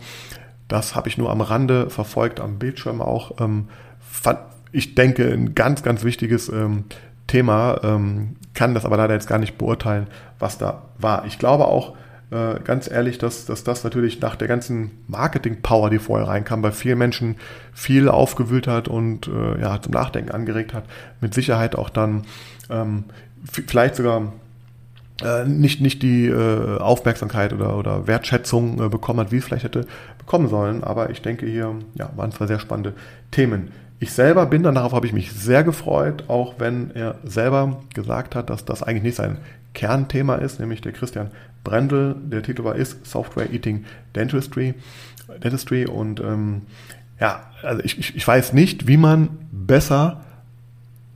das habe ich nur am Rande verfolgt, am Bildschirm auch. Ähm, fand, ich denke, ein ganz, ganz wichtiges ähm, Thema, ähm, kann das aber leider jetzt gar nicht beurteilen, was da war. Ich glaube auch, äh, ganz ehrlich, dass, dass das natürlich nach der ganzen Marketing-Power, die vorher reinkam, bei vielen Menschen viel aufgewühlt hat und äh, ja, zum Nachdenken angeregt hat, mit Sicherheit auch dann ähm, vielleicht sogar äh, nicht, nicht die äh, Aufmerksamkeit oder, oder Wertschätzung äh, bekommen hat, wie es vielleicht hätte bekommen sollen. Aber ich denke, hier ja, waren zwar sehr spannende Themen. Ich selber bin dann, darauf habe ich mich sehr gefreut, auch wenn er selber gesagt hat, dass das eigentlich nicht sein Kernthema ist, nämlich der Christian Brendel, der Titel war ist Software Eating Dentistry, Dentistry? Und ähm, ja, also ich, ich, ich weiß nicht, wie man besser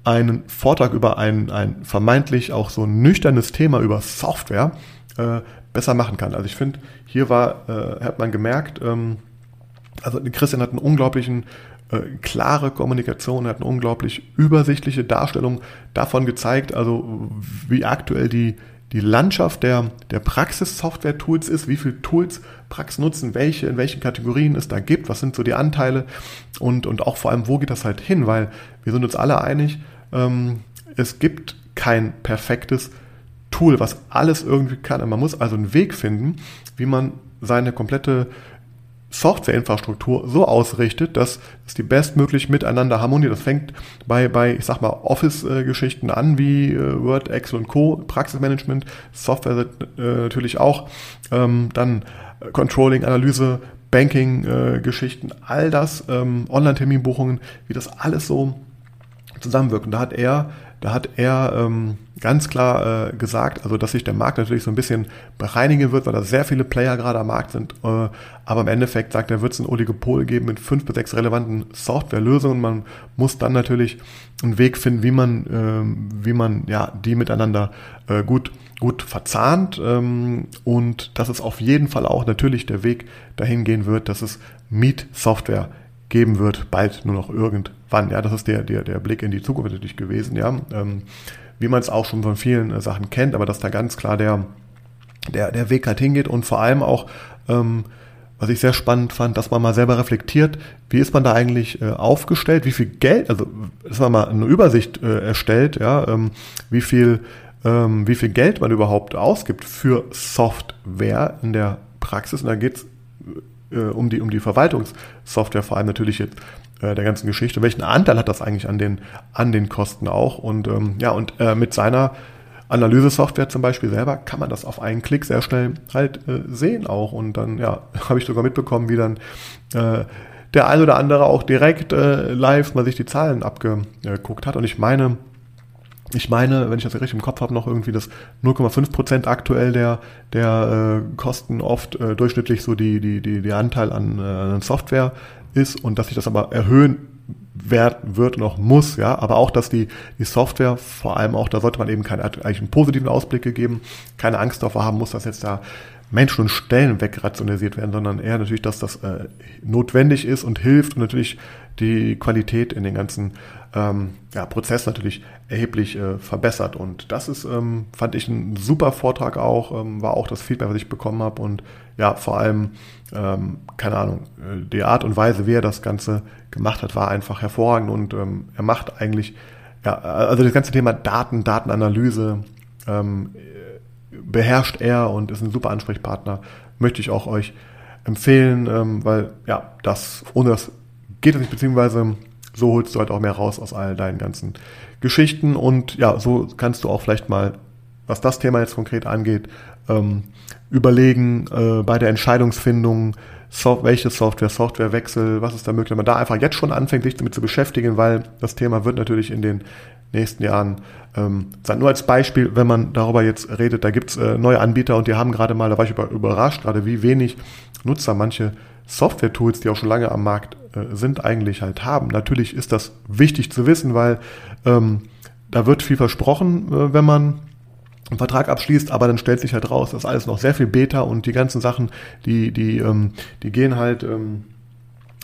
einen Vortrag über ein, ein vermeintlich auch so nüchternes Thema über Software äh, besser machen kann. Also ich finde, hier war, äh, hat man gemerkt, ähm, also Christian hat einen unglaublichen äh, klare Kommunikation, hat eine unglaublich übersichtliche Darstellung davon gezeigt, also wie aktuell die, die Landschaft der, der Praxis-Software-Tools ist, wie viele Tools Praxis nutzen, welche, in welchen Kategorien es da gibt, was sind so die Anteile und, und auch vor allem, wo geht das halt hin, weil wir sind uns alle einig, ähm, es gibt kein perfektes Tool, was alles irgendwie kann. Man muss also einen Weg finden, wie man seine komplette Softwareinfrastruktur so ausrichtet, dass es die bestmöglich miteinander harmoniert. Das fängt bei, bei ich sag mal, Office-Geschichten an, wie äh, Word, Excel und Co., Praxismanagement, Software äh, natürlich auch, ähm, dann Controlling, Analyse, Banking-Geschichten, äh, all das, ähm, Online-Terminbuchungen, wie das alles so zusammenwirkt. Und da hat er da hat er ähm, ganz klar äh, gesagt, also dass sich der Markt natürlich so ein bisschen bereinigen wird, weil da sehr viele Player gerade am Markt sind. Äh, aber im Endeffekt sagt er, wird es ein Oligopol geben mit fünf bis sechs relevanten Softwarelösungen. Man muss dann natürlich einen Weg finden, wie man, äh, wie man ja die miteinander äh, gut gut verzahnt ähm, und dass es auf jeden Fall auch natürlich der Weg dahin gehen wird, dass es Meet Software geben wird, bald nur noch irgendwann. Ja, das ist der, der, der Blick in die Zukunft natürlich gewesen, ja. Ähm, wie man es auch schon von vielen äh, Sachen kennt, aber dass da ganz klar der, der, der Weg halt hingeht und vor allem auch, ähm, was ich sehr spannend fand, dass man mal selber reflektiert, wie ist man da eigentlich äh, aufgestellt, wie viel Geld, also dass man mal eine Übersicht äh, erstellt, ja, ähm, wie viel ähm, wie viel Geld man überhaupt ausgibt für Software in der Praxis. Und da geht's äh, um, die, um die Verwaltungssoftware, vor allem natürlich jetzt der ganzen Geschichte. Welchen Anteil hat das eigentlich an den, an den Kosten auch? Und ähm, ja, und äh, mit seiner Analyse-Software zum Beispiel selber kann man das auf einen Klick sehr schnell halt äh, sehen auch. Und dann, ja, [LAUGHS] habe ich sogar mitbekommen, wie dann äh, der ein oder andere auch direkt äh, live mal sich die Zahlen abgeguckt hat. Und ich meine, ich meine, wenn ich das richtig im Kopf habe, noch irgendwie das 0,5 Prozent aktuell der, der äh, Kosten oft äh, durchschnittlich so die, die, die, die Anteil an, äh, an Software ist und dass sich das aber erhöhen wird und auch muss, ja, aber auch, dass die, die Software, vor allem auch, da sollte man eben keinen, eigentlich einen positiven Ausblick geben, keine Angst davor haben muss, dass jetzt da Menschen und Stellen wegrationalisiert werden, sondern eher natürlich, dass das äh, notwendig ist und hilft und natürlich die Qualität in den ganzen ähm, ja, Prozess natürlich erheblich äh, verbessert. Und das ist, ähm, fand ich ein super Vortrag auch, ähm, war auch das Feedback, was ich bekommen habe. Und ja, vor allem, ähm, keine Ahnung, äh, die Art und Weise, wie er das Ganze gemacht hat, war einfach hervorragend. Und ähm, er macht eigentlich, ja, also das ganze Thema Daten, Datenanalyse ähm, beherrscht er und ist ein super Ansprechpartner. Möchte ich auch euch empfehlen, weil ja, das ohne das geht es nicht, beziehungsweise so holst du halt auch mehr raus aus all deinen ganzen Geschichten und ja, so kannst du auch vielleicht mal, was das Thema jetzt konkret angeht, ähm, überlegen äh, bei der Entscheidungsfindung, so welche Software, Softwarewechsel, was ist da möglich, wenn man da einfach jetzt schon anfängt, sich damit zu beschäftigen, weil das Thema wird natürlich in den nächsten Jahren ähm, sein. Nur als Beispiel, wenn man darüber jetzt redet, da gibt's äh, neue Anbieter und die haben gerade mal, da war ich über, überrascht, gerade wie wenig Nutzer manche Software-Tools, die auch schon lange am Markt äh, sind, eigentlich halt haben. Natürlich ist das wichtig zu wissen, weil ähm, da wird viel versprochen, äh, wenn man einen Vertrag abschließt, aber dann stellt sich halt raus, das ist alles noch sehr viel Beta und die ganzen Sachen, die, die, ähm, die gehen halt ähm,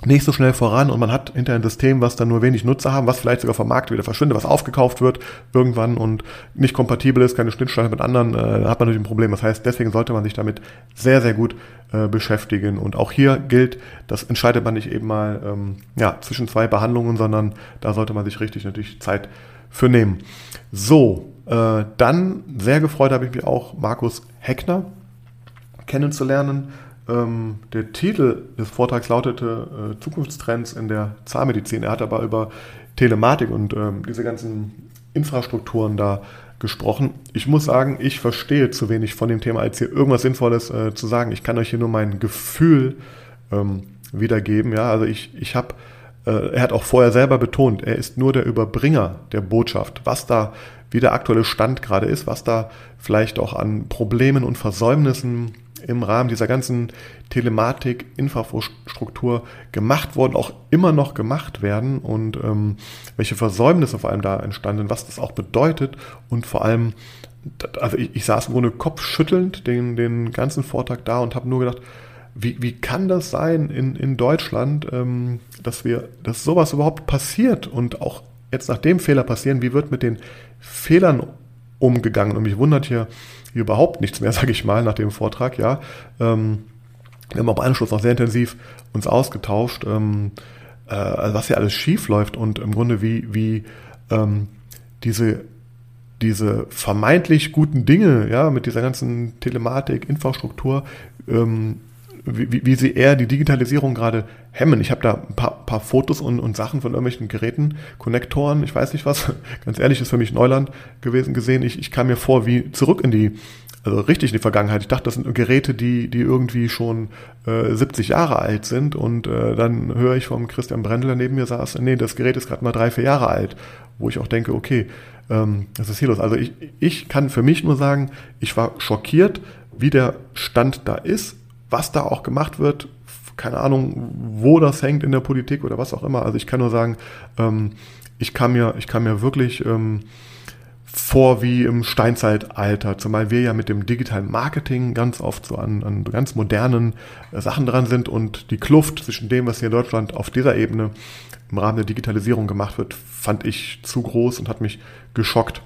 nicht so schnell voran und man hat hinter ein System, was dann nur wenig Nutzer haben, was vielleicht sogar vom Markt wieder verschwindet, was aufgekauft wird irgendwann und nicht kompatibel ist, keine Schnittstelle mit anderen, äh, hat man natürlich ein Problem. Das heißt, deswegen sollte man sich damit sehr, sehr gut äh, beschäftigen. Und auch hier gilt, das entscheidet man nicht eben mal ähm, ja, zwischen zwei Behandlungen, sondern da sollte man sich richtig natürlich Zeit für nehmen. So, äh, dann sehr gefreut habe ich mich auch, Markus Heckner kennenzulernen. Ähm, der Titel des Vortrags lautete äh, Zukunftstrends in der Zahnmedizin. Er hat aber über Telematik und ähm, diese ganzen Infrastrukturen da gesprochen. Ich muss sagen, ich verstehe zu wenig von dem Thema, als hier irgendwas Sinnvolles äh, zu sagen. Ich kann euch hier nur mein Gefühl ähm, wiedergeben. Ja, also ich, ich habe, äh, er hat auch vorher selber betont, er ist nur der Überbringer der Botschaft. Was da wie der aktuelle Stand gerade ist, was da vielleicht auch an Problemen und Versäumnissen im Rahmen dieser ganzen Telematik, Infrastruktur gemacht worden, auch immer noch gemacht werden und ähm, welche Versäumnisse vor allem da entstanden, was das auch bedeutet und vor allem, also ich, ich saß im Grunde kopfschüttelnd den, den ganzen Vortrag da und habe nur gedacht, wie, wie kann das sein in, in Deutschland, ähm, dass wir, dass sowas überhaupt passiert und auch jetzt nach dem Fehler passieren, wie wird mit den Fehlern umgegangen? Und mich wundert hier überhaupt nichts mehr, [LAUGHS] sage ich mal, nach dem Vortrag, ja. Ähm, wir haben im Anschluss noch sehr intensiv uns ausgetauscht, ähm, äh, also was hier alles schief läuft und im Grunde wie, wie ähm, diese, diese vermeintlich guten Dinge, ja, mit dieser ganzen Telematik, Infrastruktur, ähm, wie, wie sie eher die Digitalisierung gerade hemmen. Ich habe da ein paar, paar Fotos und, und Sachen von irgendwelchen Geräten, Konnektoren, ich weiß nicht was, [LAUGHS] ganz ehrlich, ist für mich Neuland gewesen gesehen. Ich, ich kam mir vor wie zurück in die, also richtig in die Vergangenheit. Ich dachte, das sind Geräte, die, die irgendwie schon äh, 70 Jahre alt sind und äh, dann höre ich vom Christian Brendel, der neben mir saß, nee, das Gerät ist gerade mal drei, vier Jahre alt, wo ich auch denke, okay, ähm, was ist hier los? Also ich, ich kann für mich nur sagen, ich war schockiert, wie der Stand da ist was da auch gemacht wird, keine Ahnung, wo das hängt in der Politik oder was auch immer. Also ich kann nur sagen, ähm, ich kann mir, ich kann mir wirklich ähm, vor wie im Steinzeitalter, zumal wir ja mit dem digitalen Marketing ganz oft so an, an ganz modernen äh, Sachen dran sind und die Kluft zwischen dem, was hier in Deutschland auf dieser Ebene im Rahmen der Digitalisierung gemacht wird, fand ich zu groß und hat mich geschockt.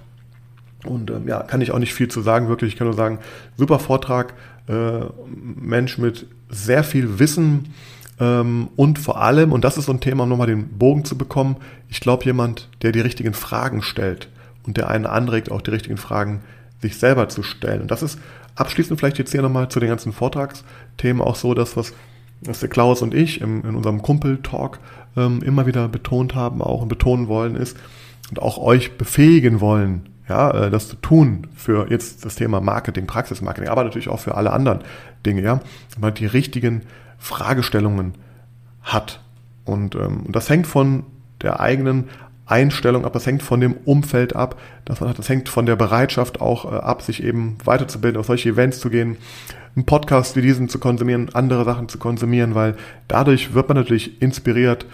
Und ähm, ja, kann ich auch nicht viel zu sagen, wirklich. Ich kann nur sagen, super Vortrag, äh, Mensch mit sehr viel Wissen ähm, und vor allem, und das ist so ein Thema, um nochmal den Bogen zu bekommen, ich glaube jemand, der die richtigen Fragen stellt und der einen anregt, auch die richtigen Fragen sich selber zu stellen. Und das ist abschließend vielleicht jetzt hier nochmal zu den ganzen Vortragsthemen auch so, dass was, was der Klaus und ich im, in unserem Kumpel-Talk ähm, immer wieder betont haben, auch und betonen wollen, ist und auch euch befähigen wollen, ja, äh, das zu tun für jetzt das Thema Marketing, Praxismarketing, aber natürlich auch für alle anderen Dinge, ja, man die richtigen Fragestellungen hat. Und ähm, das hängt von der eigenen Einstellung ab, das hängt von dem Umfeld ab, das, das hängt von der Bereitschaft auch äh, ab, sich eben weiterzubilden, auf solche Events zu gehen, einen Podcast wie diesen zu konsumieren, andere Sachen zu konsumieren, weil dadurch wird man natürlich inspiriert,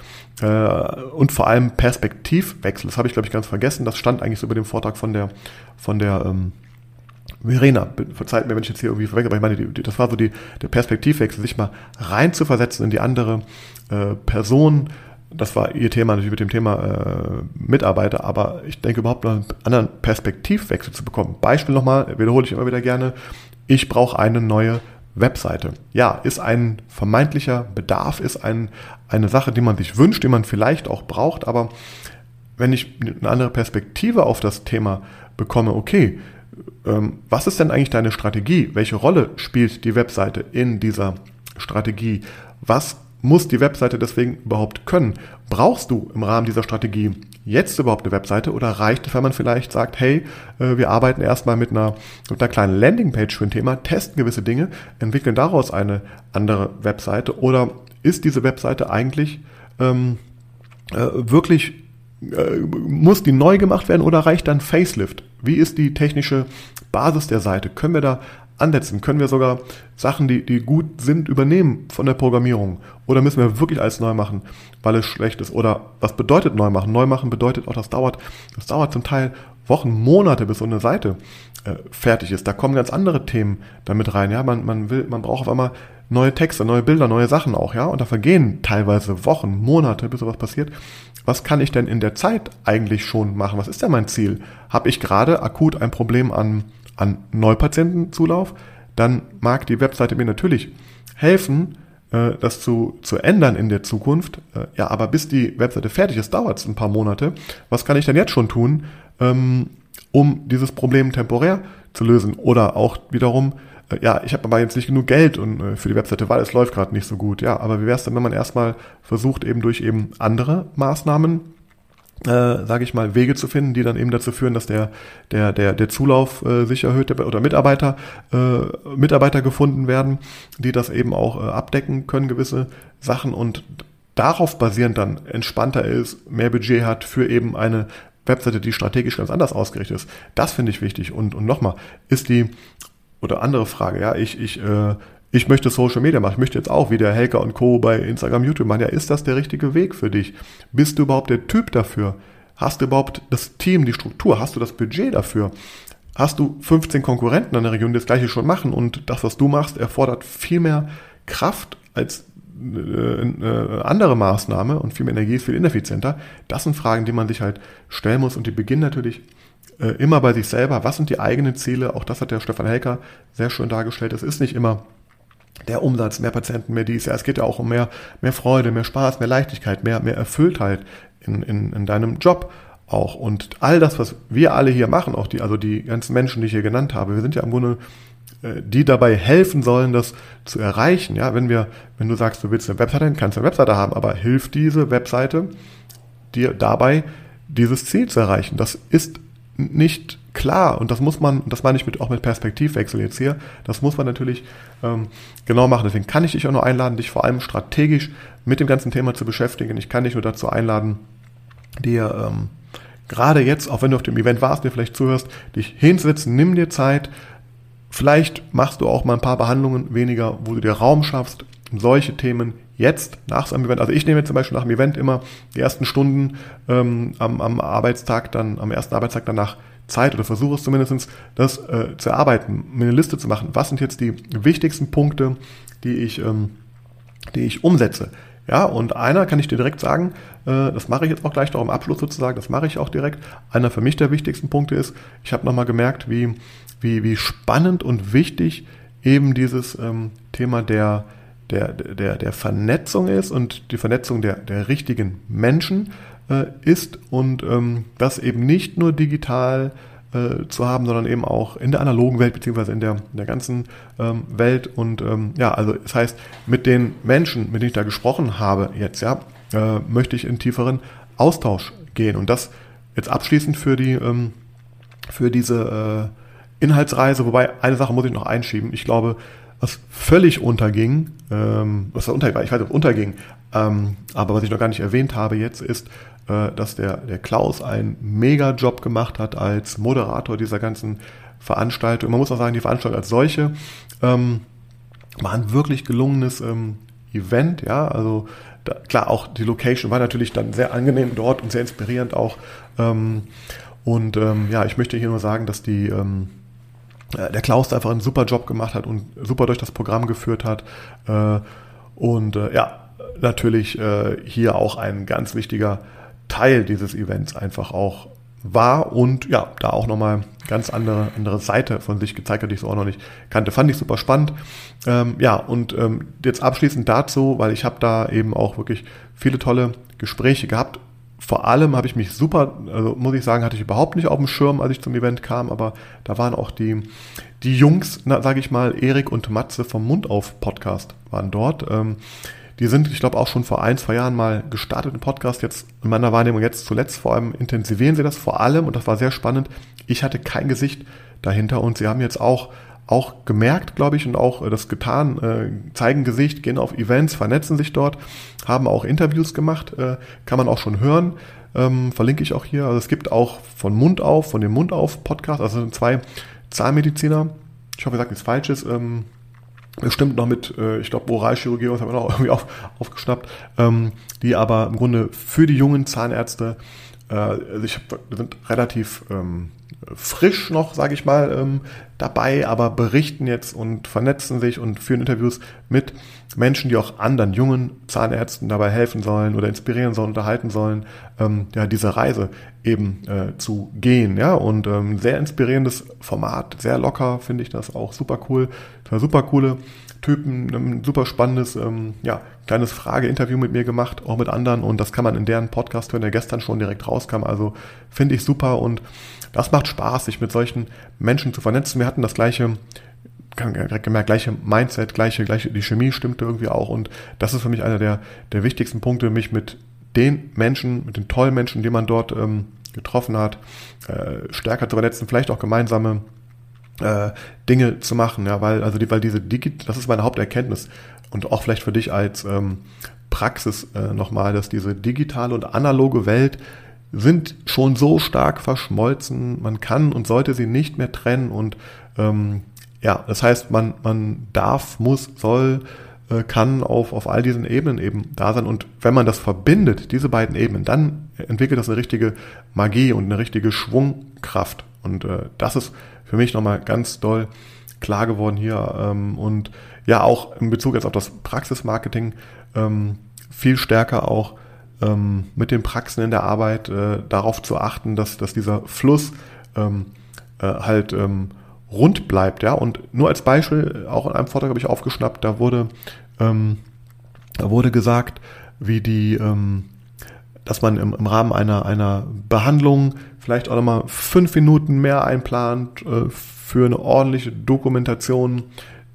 und vor allem Perspektivwechsel. Das habe ich, glaube ich, ganz vergessen. Das stand eigentlich so über dem Vortrag von der, von der ähm, Verena. Verzeiht mir, wenn ich jetzt hier irgendwie verwechsel, aber ich meine, die, das war so die, der Perspektivwechsel, sich mal rein zu versetzen in die andere äh, Person. Das war ihr Thema natürlich mit dem Thema äh, Mitarbeiter, aber ich denke überhaupt noch einen anderen Perspektivwechsel zu bekommen. Beispiel nochmal, wiederhole ich immer wieder gerne. Ich brauche eine neue Webseite. Ja, ist ein vermeintlicher Bedarf, ist ein, eine Sache, die man sich wünscht, die man vielleicht auch braucht, aber wenn ich eine andere Perspektive auf das Thema bekomme, okay, ähm, was ist denn eigentlich deine Strategie? Welche Rolle spielt die Webseite in dieser Strategie? Was muss die Webseite deswegen überhaupt können? Brauchst du im Rahmen dieser Strategie jetzt überhaupt eine Webseite oder reicht es, wenn man vielleicht sagt, hey, äh, wir arbeiten erstmal mit einer, mit einer kleinen Landingpage für ein Thema, testen gewisse Dinge, entwickeln daraus eine andere Webseite oder ist diese Webseite eigentlich ähm, äh, wirklich, äh, muss die neu gemacht werden oder reicht dann Facelift? Wie ist die technische Basis der Seite? Können wir da ansetzen? Können wir sogar Sachen, die, die gut sind, übernehmen von der Programmierung? Oder müssen wir wirklich alles neu machen, weil es schlecht ist? Oder was bedeutet neu machen? Neu machen bedeutet auch, das dauert, das dauert zum Teil Wochen, Monate, bis so eine Seite äh, fertig ist. Da kommen ganz andere Themen damit rein. Ja, man, man will, man braucht auf einmal neue Texte, neue Bilder, neue Sachen auch, ja. Und da vergehen teilweise Wochen, Monate, bis sowas passiert. Was kann ich denn in der Zeit eigentlich schon machen? Was ist denn mein Ziel? Habe ich gerade akut ein Problem an an Neupatientenzulauf, dann mag die Webseite mir natürlich helfen, äh, das zu, zu ändern in der Zukunft. Äh, ja, aber bis die Webseite fertig ist, dauert es ein paar Monate. Was kann ich denn jetzt schon tun, ähm, um dieses Problem temporär zu lösen? Oder auch wiederum, äh, ja, ich habe aber jetzt nicht genug Geld und, für die Webseite, weil es läuft gerade nicht so gut. Ja, aber wie wäre es denn, wenn man erstmal versucht, eben durch eben andere Maßnahmen äh, sage ich mal, Wege zu finden, die dann eben dazu führen, dass der, der, der, der Zulauf äh, sich erhöht oder Mitarbeiter, äh, Mitarbeiter gefunden werden, die das eben auch äh, abdecken können, gewisse Sachen und darauf basierend dann entspannter ist, mehr Budget hat für eben eine Webseite, die strategisch ganz anders ausgerichtet ist. Das finde ich wichtig. Und, und nochmal, ist die, oder andere Frage, ja, ich, ich äh, ich möchte Social Media machen, ich möchte jetzt auch wie der Helker und Co. bei Instagram, YouTube machen. Ja, ist das der richtige Weg für dich? Bist du überhaupt der Typ dafür? Hast du überhaupt das Team, die Struktur? Hast du das Budget dafür? Hast du 15 Konkurrenten in der Region, die das gleiche schon machen und das, was du machst, erfordert viel mehr Kraft als äh, äh, andere Maßnahme und viel mehr Energie ist viel ineffizienter. Das sind Fragen, die man sich halt stellen muss und die beginnen natürlich äh, immer bei sich selber. Was sind die eigenen Ziele? Auch das hat der Stefan Helker sehr schön dargestellt. Es ist nicht immer der Umsatz, mehr Patienten, mehr dies. Ja, es geht ja auch um mehr, mehr Freude, mehr Spaß, mehr Leichtigkeit, mehr, mehr Erfülltheit in, in, in deinem Job auch. Und all das, was wir alle hier machen, auch die, also die ganzen Menschen, die ich hier genannt habe, wir sind ja im Grunde äh, die dabei helfen sollen, das zu erreichen. Ja, wenn wir, wenn du sagst, du willst eine Webseite, dann kannst du eine Webseite haben, aber hilft diese Webseite dir dabei, dieses Ziel zu erreichen? Das ist nicht klar, und das muss man, das meine ich mit, auch mit Perspektivwechsel jetzt hier, das muss man natürlich ähm, genau machen. Deswegen kann ich dich auch nur einladen, dich vor allem strategisch mit dem ganzen Thema zu beschäftigen. Ich kann dich nur dazu einladen, dir ähm, gerade jetzt, auch wenn du auf dem Event warst, dir vielleicht zuhörst, dich hinsetzen, nimm dir Zeit. Vielleicht machst du auch mal ein paar Behandlungen weniger, wo du dir Raum schaffst, solche Themen jetzt nach so einem Event, also ich nehme zum Beispiel nach dem Event immer die ersten Stunden ähm, am, am Arbeitstag, dann am ersten Arbeitstag danach Zeit oder versuche es zumindest, das äh, zu erarbeiten, mir eine Liste zu machen. Was sind jetzt die wichtigsten Punkte, die ich, ähm, die ich umsetze? Ja, und einer kann ich dir direkt sagen, äh, das mache ich jetzt auch gleich noch im Abschluss sozusagen, das mache ich auch direkt. Einer für mich der wichtigsten Punkte ist, ich habe nochmal gemerkt, wie, wie, wie spannend und wichtig eben dieses ähm, Thema der, der, der, der Vernetzung ist und die Vernetzung der, der richtigen Menschen äh, ist und ähm, das eben nicht nur digital äh, zu haben, sondern eben auch in der analogen Welt beziehungsweise in der, in der ganzen ähm, Welt und ähm, ja, also das heißt, mit den Menschen, mit denen ich da gesprochen habe jetzt, ja, äh, möchte ich in tieferen Austausch gehen und das jetzt abschließend für die ähm, für diese äh, Inhaltsreise, wobei eine Sache muss ich noch einschieben. Ich glaube, was völlig unterging, ähm, was unterging, ich weiß nicht, unterging, ähm, aber was ich noch gar nicht erwähnt habe jetzt ist, äh, dass der, der Klaus einen Mega-Job gemacht hat als Moderator dieser ganzen Veranstaltung. Man muss auch sagen, die Veranstaltung als solche ähm, war ein wirklich gelungenes ähm, Event, ja, also da, klar, auch die Location war natürlich dann sehr angenehm dort und sehr inspirierend auch. Ähm, und ähm, ja, ich möchte hier nur sagen, dass die ähm, äh, der Klaus einfach einen super Job gemacht hat und super durch das Programm geführt hat. Äh, und äh, ja, natürlich hier auch ein ganz wichtiger Teil dieses Events einfach auch war und ja, da auch nochmal ganz andere, andere Seite von sich gezeigt hat, die ich so auch noch nicht kannte. Fand ich super spannend. Ähm, ja, und ähm, jetzt abschließend dazu, weil ich habe da eben auch wirklich viele tolle Gespräche gehabt vor allem habe ich mich super, also muss ich sagen, hatte ich überhaupt nicht auf dem Schirm, als ich zum Event kam, aber da waren auch die, die Jungs, sage ich mal, Erik und Matze vom Mund auf Podcast waren dort. Ähm, die sind, ich glaube, auch schon vor ein, zwei Jahren mal gestartet im Podcast. Jetzt in meiner Wahrnehmung jetzt zuletzt vor allem intensivieren sie das vor allem und das war sehr spannend. Ich hatte kein Gesicht dahinter und sie haben jetzt auch auch gemerkt, glaube ich, und auch äh, das getan, äh, zeigen Gesicht, gehen auf Events, vernetzen sich dort, haben auch Interviews gemacht, äh, kann man auch schon hören, ähm, verlinke ich auch hier. Also es gibt auch von Mund auf, von dem Mund auf Podcast, also zwei Zahnmediziner, ich hoffe, ich sage nichts Falsches, ähm, bestimmt noch mit, äh, ich glaube, Oralchirurgie, was haben wir noch irgendwie auf, aufgeschnappt, ähm, die aber im Grunde für die jungen Zahnärzte, äh, also ich hab, sind relativ ähm, frisch noch, sage ich mal, ähm, dabei, aber berichten jetzt und vernetzen sich und führen Interviews mit Menschen, die auch anderen jungen Zahnärzten dabei helfen sollen oder inspirieren sollen, unterhalten sollen, ähm, ja, diese Reise eben äh, zu gehen. Ja, und ähm, sehr inspirierendes Format, sehr locker, finde ich das auch super cool. Super coole Typen, ein super spannendes, ähm, ja, kleines Frage-Interview mit mir gemacht, auch mit anderen und das kann man in deren Podcast hören, der gestern schon direkt rauskam. Also finde ich super und das macht Spaß, sich mit solchen Menschen zu vernetzen. Wir hatten das gleiche, gemerkt, gleiche Mindset, gleiche, gleiche, die Chemie stimmte irgendwie auch und das ist für mich einer der, der wichtigsten Punkte, mich mit den Menschen, mit den tollen Menschen, die man dort ähm, getroffen hat, äh, stärker zu vernetzen, vielleicht auch gemeinsame äh, Dinge zu machen, ja, weil also die, weil diese Digit, das ist meine Haupterkenntnis und auch vielleicht für dich als ähm, Praxis äh, nochmal, dass diese digitale und analoge Welt sind schon so stark verschmolzen, man kann und sollte sie nicht mehr trennen und ähm, ja, das heißt, man, man darf, muss, soll, äh, kann auf, auf all diesen Ebenen eben da sein und wenn man das verbindet, diese beiden Ebenen, dann entwickelt das eine richtige Magie und eine richtige Schwungkraft und äh, das ist für mich nochmal ganz doll klar geworden hier ähm, und ja auch in Bezug jetzt auf das Praxismarketing ähm, viel stärker auch ähm, mit den Praxen in der Arbeit äh, darauf zu achten, dass, dass dieser Fluss ähm, äh, halt ähm, rund bleibt. Ja? Und nur als Beispiel, auch in einem Vortrag habe ich aufgeschnappt, da wurde, ähm, da wurde gesagt, wie die, ähm, dass man im, im Rahmen einer, einer Behandlung vielleicht auch nochmal fünf Minuten mehr einplant äh, für eine ordentliche Dokumentation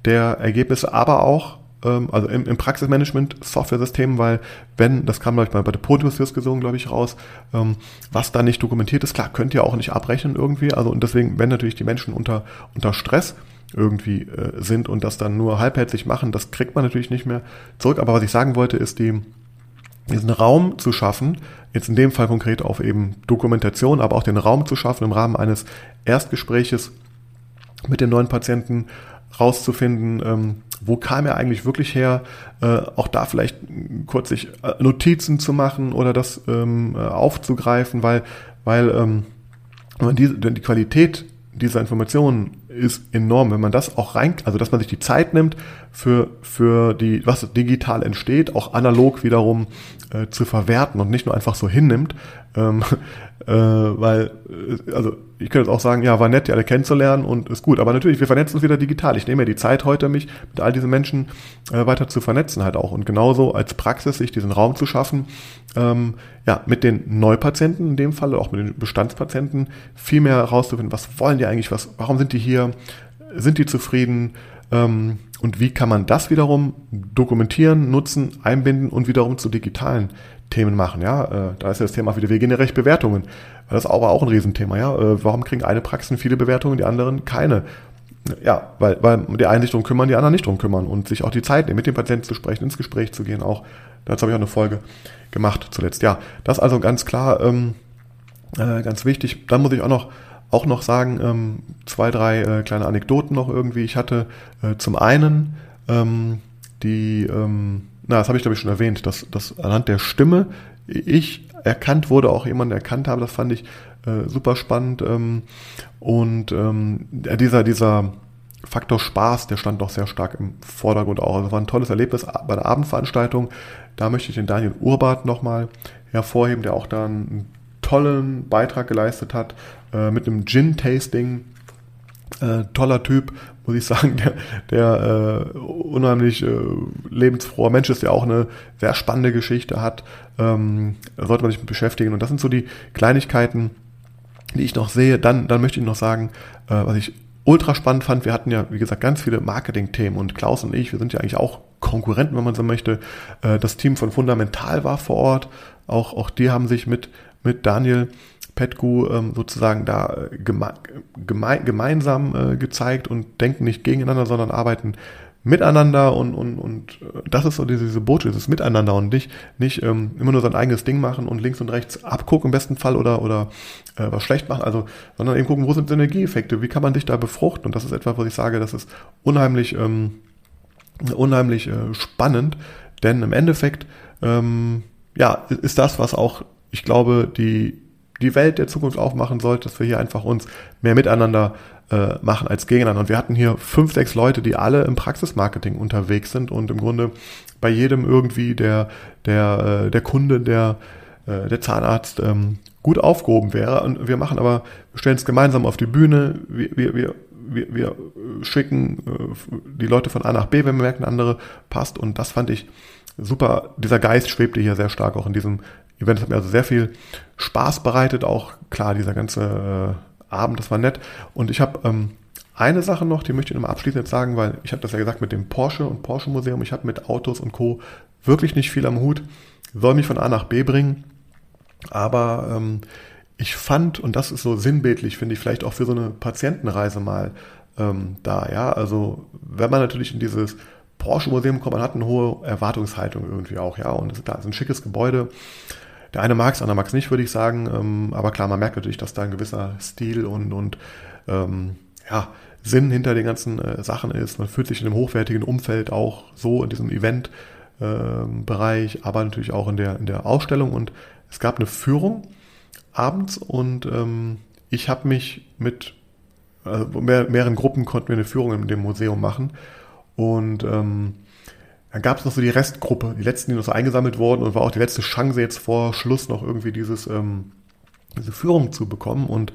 der Ergebnisse, aber auch also im, im Praxismanagement Software-System, weil wenn, das kam glaube ich bei der Podiumsdiskussion glaube ich raus, ähm, was da nicht dokumentiert ist, klar, könnt ihr auch nicht abrechnen irgendwie, also und deswegen, wenn natürlich die Menschen unter, unter Stress irgendwie äh, sind und das dann nur halbherzig machen, das kriegt man natürlich nicht mehr zurück, aber was ich sagen wollte, ist die, diesen Raum zu schaffen, jetzt in dem Fall konkret auf eben Dokumentation, aber auch den Raum zu schaffen im Rahmen eines Erstgespräches mit dem neuen Patienten rauszufinden, ähm, wo kam er eigentlich wirklich her, äh, auch da vielleicht kurz sich äh, Notizen zu machen oder das ähm, äh, aufzugreifen, weil, weil ähm, die, die Qualität dieser Informationen ist enorm, wenn man das auch rein, also dass man sich die Zeit nimmt für, für die, was digital entsteht, auch analog wiederum äh, zu verwerten und nicht nur einfach so hinnimmt, ähm, [LAUGHS] äh, weil, äh, also ich könnte jetzt auch sagen, ja, war nett, die alle kennenzulernen und ist gut. Aber natürlich, wir vernetzen uns wieder digital. Ich nehme mir die Zeit heute, mich mit all diesen Menschen äh, weiter zu vernetzen halt auch. Und genauso als Praxis, sich diesen Raum zu schaffen, ähm, ja, mit den Neupatienten in dem Fall, auch mit den Bestandspatienten, viel mehr herauszufinden, was wollen die eigentlich, was, warum sind die hier, sind die zufrieden, ähm, und wie kann man das wiederum dokumentieren, nutzen, einbinden und wiederum zu digitalen Themen machen, ja. Äh, da ist ja das Thema wieder, wir gehen ja recht Bewertungen. Das ist aber auch ein Riesenthema, ja. Äh, warum kriegen eine Praxen viele Bewertungen, die anderen keine? Ja, weil, weil die einen sich drum kümmern, die anderen nicht drum kümmern und sich auch die Zeit nehmen, mit dem Patienten zu sprechen, ins Gespräch zu gehen auch. Dazu habe ich auch eine Folge gemacht zuletzt. Ja, das also ganz klar, ähm, äh, ganz wichtig. Dann muss ich auch noch auch noch sagen, ähm, zwei, drei äh, kleine Anekdoten noch irgendwie. Ich hatte äh, zum einen ähm, die ähm, na, das habe ich glaube ich schon erwähnt, dass, dass anhand der Stimme ich erkannt wurde, auch jemand erkannt habe, das fand ich äh, super spannend. Ähm, und ähm, dieser, dieser Faktor Spaß, der stand doch sehr stark im Vordergrund auch. Also war ein tolles Erlebnis bei der Abendveranstaltung. Da möchte ich den Daniel Urbart nochmal hervorheben, der auch da einen tollen Beitrag geleistet hat äh, mit einem Gin-Tasting. Äh, toller Typ, muss ich sagen, der, der äh, unheimlich äh, lebensfroher Mensch ist, der auch eine sehr spannende Geschichte hat. Ähm, sollte man sich mit beschäftigen. Und das sind so die Kleinigkeiten, die ich noch sehe. Dann, dann möchte ich noch sagen, äh, was ich ultra spannend fand, wir hatten ja, wie gesagt, ganz viele Marketing-Themen und Klaus und ich, wir sind ja eigentlich auch Konkurrenten, wenn man so möchte. Äh, das Team von Fundamental war vor Ort. Auch, auch die haben sich mit, mit Daniel Petku ähm, sozusagen da geme geme gemeinsam äh, gezeigt und denken nicht gegeneinander, sondern arbeiten miteinander und, und, und äh, das ist so diese, diese Botschaft, dieses Miteinander und nicht, nicht ähm, immer nur sein eigenes Ding machen und links und rechts abgucken im besten Fall oder, oder äh, was schlecht machen, also, sondern eben gucken, wo sind Synergieeffekte, wie kann man dich da befruchten? Und das ist etwas, was ich sage, das ist unheimlich, ähm, unheimlich äh, spannend, denn im Endeffekt, ähm, ja, ist das, was auch, ich glaube, die, die Welt der Zukunft aufmachen sollte, dass wir hier einfach uns mehr miteinander äh, machen als gegeneinander. Und wir hatten hier fünf, sechs Leute, die alle im Praxismarketing unterwegs sind und im Grunde bei jedem irgendwie der, der, äh, der Kunde, der, äh, der Zahnarzt ähm, gut aufgehoben wäre. Und wir machen aber, wir stellen es gemeinsam auf die Bühne, wir, wir, wir, wir, wir schicken äh, die Leute von A nach B, wenn wir merken, andere passt. Und das fand ich super. Dieser Geist schwebte hier sehr stark auch in diesem Event. Hat mir also sehr viel Spaß bereitet. Auch klar, dieser ganze äh, Abend, das war nett. Und ich habe ähm, eine Sache noch, die möchte ich nochmal abschließend jetzt sagen, weil ich habe das ja gesagt mit dem Porsche und Porsche Museum, ich habe mit Autos und Co. wirklich nicht viel am Hut, soll mich von A nach B bringen, aber ähm, ich fand, und das ist so sinnbildlich, finde ich, vielleicht auch für so eine Patientenreise mal ähm, da, ja, also wenn man natürlich in dieses Porsche Museum kommt, man hat eine hohe Erwartungshaltung irgendwie auch, ja, und es ist, da ein schickes Gebäude, der eine mag es, der andere mag es nicht, würde ich sagen. Ähm, aber klar, man merkt natürlich, dass da ein gewisser Stil und, und ähm, ja, Sinn hinter den ganzen äh, Sachen ist. Man fühlt sich in einem hochwertigen Umfeld auch so in diesem Event-Bereich, ähm, aber natürlich auch in der, in der Ausstellung. Und es gab eine Führung abends und ähm, ich habe mich mit also mehr, mehreren Gruppen konnten wir eine Führung in dem Museum machen. Und ähm, dann gab es noch so die Restgruppe, die letzten, die noch so eingesammelt wurden und war auch die letzte Chance jetzt vor Schluss noch irgendwie dieses, ähm, diese Führung zu bekommen. Und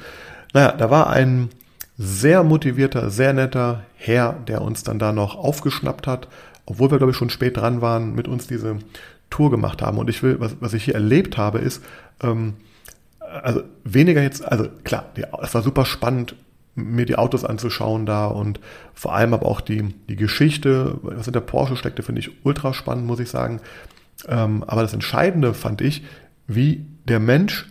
naja, da war ein sehr motivierter, sehr netter Herr, der uns dann da noch aufgeschnappt hat, obwohl wir, glaube ich, schon spät dran waren, mit uns diese Tour gemacht haben. Und ich will, was, was ich hier erlebt habe, ist, ähm, also weniger jetzt, also klar, es war super spannend, mir die Autos anzuschauen da und vor allem aber auch die, die Geschichte, was in der Porsche steckte, finde ich ultra spannend, muss ich sagen. Ähm, aber das Entscheidende fand ich, wie der Mensch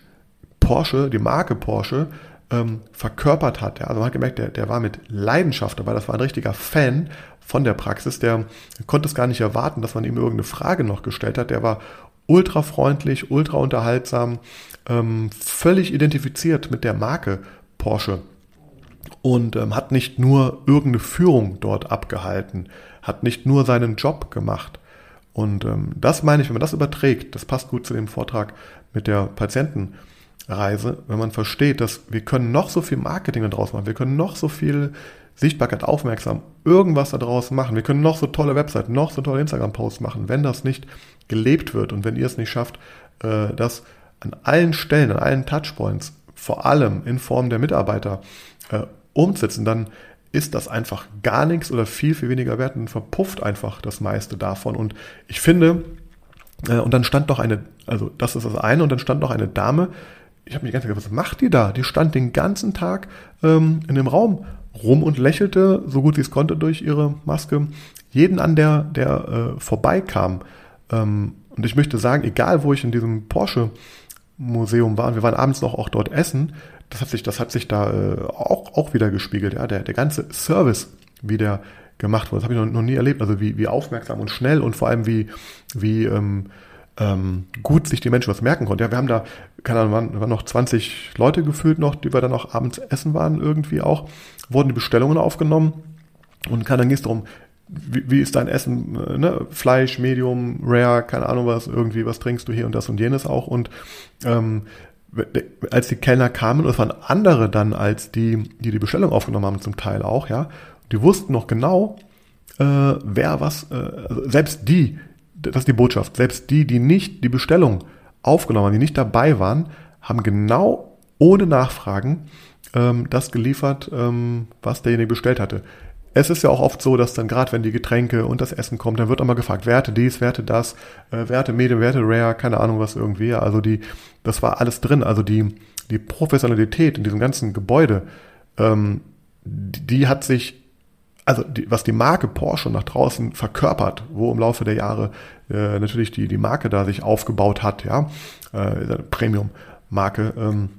Porsche, die Marke Porsche, ähm, verkörpert hat. Ja. Also man hat gemerkt, der, der war mit Leidenschaft dabei, das war ein richtiger Fan von der Praxis, der konnte es gar nicht erwarten, dass man ihm irgendeine Frage noch gestellt hat. Der war ultra freundlich, ultra unterhaltsam, ähm, völlig identifiziert mit der Marke Porsche und ähm, hat nicht nur irgendeine Führung dort abgehalten, hat nicht nur seinen Job gemacht. Und ähm, das meine ich, wenn man das überträgt, das passt gut zu dem Vortrag mit der Patientenreise, wenn man versteht, dass wir können noch so viel Marketing daraus machen, wir können noch so viel Sichtbarkeit, aufmerksam, irgendwas daraus machen, wir können noch so tolle Webseiten, noch so tolle Instagram-Posts machen, wenn das nicht gelebt wird und wenn ihr es nicht schafft, äh, das an allen Stellen, an allen Touchpoints, vor allem in Form der Mitarbeiter, äh, umsetzen, dann ist das einfach gar nichts oder viel, viel weniger wert und verpufft einfach das meiste davon. Und ich finde, äh, und dann stand noch eine, also das ist das eine, und dann stand noch eine Dame, ich habe mich ganz gefragt, was macht die da? Die stand den ganzen Tag ähm, in dem Raum rum und lächelte, so gut sie es konnte durch ihre Maske, jeden an, der, der äh, vorbeikam. Ähm, und ich möchte sagen, egal wo ich in diesem Porsche Museum war, und wir waren abends noch auch dort essen, das hat sich, das hat sich da äh, auch, auch wieder gespiegelt. Ja, der, der ganze Service, wie der gemacht wurde, das habe ich noch, noch nie erlebt. Also wie, wie aufmerksam und schnell und vor allem wie, wie ähm, ähm, gut sich die Menschen was merken konnten. Ja, wir haben da, keine Ahnung, waren, waren noch 20 Leute gefühlt noch, die wir dann auch abends essen waren irgendwie auch, wurden die Bestellungen aufgenommen und dann ging es darum, wie, wie ist dein Essen, äh, ne? Fleisch, Medium, Rare, keine Ahnung was, irgendwie, was trinkst du hier und das und jenes auch und ähm, als die Kellner kamen, und es waren andere dann als die, die die Bestellung aufgenommen haben, zum Teil auch, ja, die wussten noch genau, äh, wer was, äh, also selbst die, das ist die Botschaft, selbst die, die nicht die Bestellung aufgenommen haben, die nicht dabei waren, haben genau ohne Nachfragen ähm, das geliefert, ähm, was derjenige bestellt hatte es ist ja auch oft so, dass dann gerade wenn die Getränke und das Essen kommt, dann wird immer gefragt, werte dies, werte das, äh, werte Medium, werte Rare, keine Ahnung was irgendwie. Also die, das war alles drin. Also die, die Professionalität in diesem ganzen Gebäude, ähm, die hat sich also die, was die Marke Porsche nach draußen verkörpert, wo im Laufe der Jahre äh, natürlich die, die Marke da sich aufgebaut hat, ja, äh, Premium-Marke, ähm,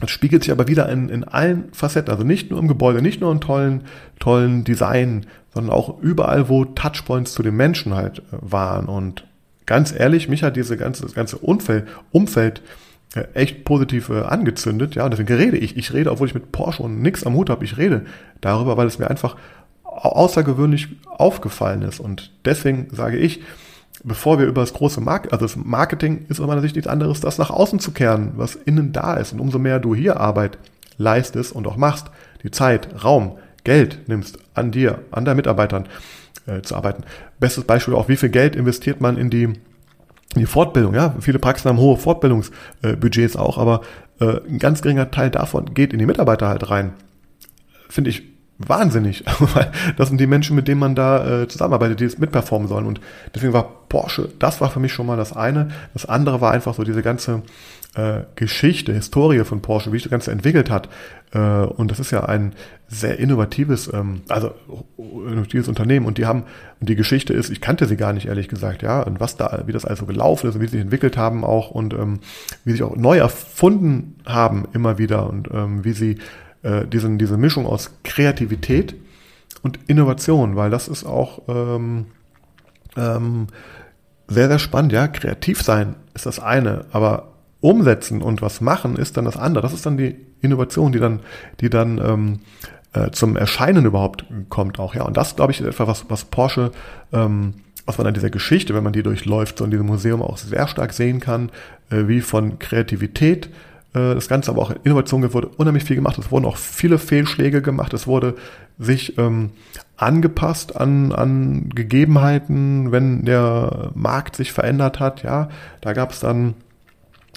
das spiegelt sich aber wieder in, in allen Facetten, also nicht nur im Gebäude, nicht nur in tollen, tollen Design, sondern auch überall, wo Touchpoints zu den Menschen halt äh, waren. Und ganz ehrlich, mich hat diese ganze, das ganze Umfeld, Umfeld äh, echt positiv äh, angezündet. Ja, und deswegen rede ich. Ich rede, obwohl ich mit Porsche und nix am Hut habe, ich rede darüber, weil es mir einfach außergewöhnlich aufgefallen ist. Und deswegen sage ich, bevor wir über das große Marketing, also das Marketing ist aus meiner Sicht nichts anderes, das nach außen zu kehren, was innen da ist. Und umso mehr du hier Arbeit leistest und auch machst, die Zeit, Raum, Geld nimmst an dir, an deinen Mitarbeitern äh, zu arbeiten. Bestes Beispiel auch, wie viel Geld investiert man in die, in die Fortbildung. Ja, viele Praxen haben hohe Fortbildungsbudgets auch, aber äh, ein ganz geringer Teil davon geht in die Mitarbeiter halt rein. Finde ich wahnsinnig, [LAUGHS] das sind die Menschen, mit denen man da äh, zusammenarbeitet, die es mitperformen sollen. Und deswegen war Porsche, das war für mich schon mal das eine. Das andere war einfach so diese ganze äh, Geschichte, Historie von Porsche, wie sich das Ganze entwickelt hat. Äh, und das ist ja ein sehr innovatives, ähm, also innovatives Unternehmen. Und die haben, und die Geschichte ist, ich kannte sie gar nicht, ehrlich gesagt, ja, und was da, wie das also gelaufen ist und wie sie sich entwickelt haben auch und ähm, wie sie sich auch neu erfunden haben immer wieder und ähm, wie sie äh, diesen, diese Mischung aus Kreativität und Innovation, weil das ist auch ähm, ähm, sehr, sehr spannend. Ja, kreativ sein ist das eine, aber umsetzen und was machen ist dann das andere. Das ist dann die Innovation, die dann, die dann ähm, äh, zum Erscheinen überhaupt kommt auch. Ja, und das glaube ich ist etwas, was, was Porsche ähm, was man an dieser Geschichte, wenn man die durchläuft, so in diesem Museum auch sehr stark sehen kann, äh, wie von Kreativität das Ganze aber auch in Innovation wurde unheimlich viel gemacht. Es wurden auch viele Fehlschläge gemacht. Es wurde sich ähm, angepasst an, an Gegebenheiten, wenn der Markt sich verändert hat. Ja, da gab es dann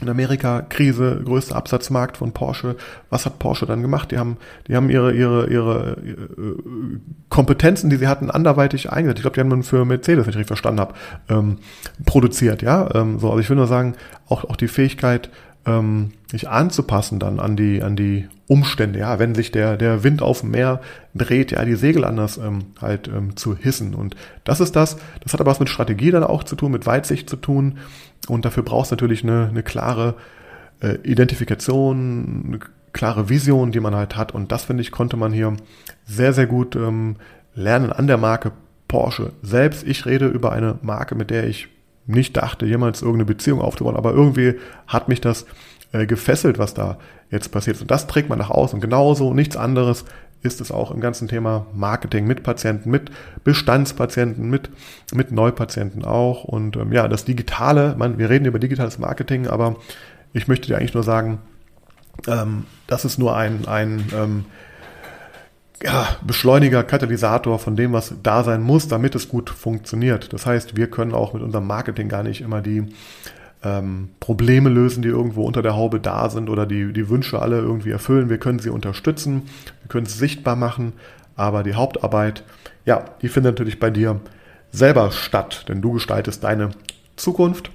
in Amerika Krise, größter Absatzmarkt von Porsche. Was hat Porsche dann gemacht? Die haben, die haben ihre, ihre, ihre, ihre äh, Kompetenzen, die sie hatten, anderweitig eingesetzt. Ich glaube, die haben dann für Mercedes, wenn ich richtig verstanden habe, ähm, produziert. Ja, ähm, so. Also ich will nur sagen, auch, auch die Fähigkeit, ähm, sich anzupassen dann an die, an die Umstände, ja, wenn sich der, der Wind auf dem Meer dreht, ja, die Segel anders ähm, halt ähm, zu hissen. Und das ist das, das hat aber was mit Strategie dann auch zu tun, mit Weitsicht zu tun. Und dafür brauchst du natürlich eine, eine klare äh, Identifikation, eine klare Vision, die man halt hat. Und das, finde ich, konnte man hier sehr, sehr gut ähm, lernen an der Marke Porsche selbst. Ich rede über eine Marke, mit der ich nicht dachte, jemals irgendeine Beziehung aufzubauen, aber irgendwie hat mich das äh, gefesselt, was da jetzt passiert. Und das trägt man nach außen. Und genauso, nichts anderes ist es auch im ganzen Thema Marketing mit Patienten, mit Bestandspatienten, mit, mit Neupatienten auch. Und ähm, ja, das Digitale, man, wir reden über digitales Marketing, aber ich möchte dir eigentlich nur sagen, ähm, das ist nur ein, ein ähm, ja, Beschleuniger, Katalysator von dem, was da sein muss, damit es gut funktioniert. Das heißt, wir können auch mit unserem Marketing gar nicht immer die ähm, Probleme lösen, die irgendwo unter der Haube da sind oder die, die Wünsche alle irgendwie erfüllen. Wir können sie unterstützen, wir können es sichtbar machen, aber die Hauptarbeit, ja, die findet natürlich bei dir selber statt, denn du gestaltest deine Zukunft.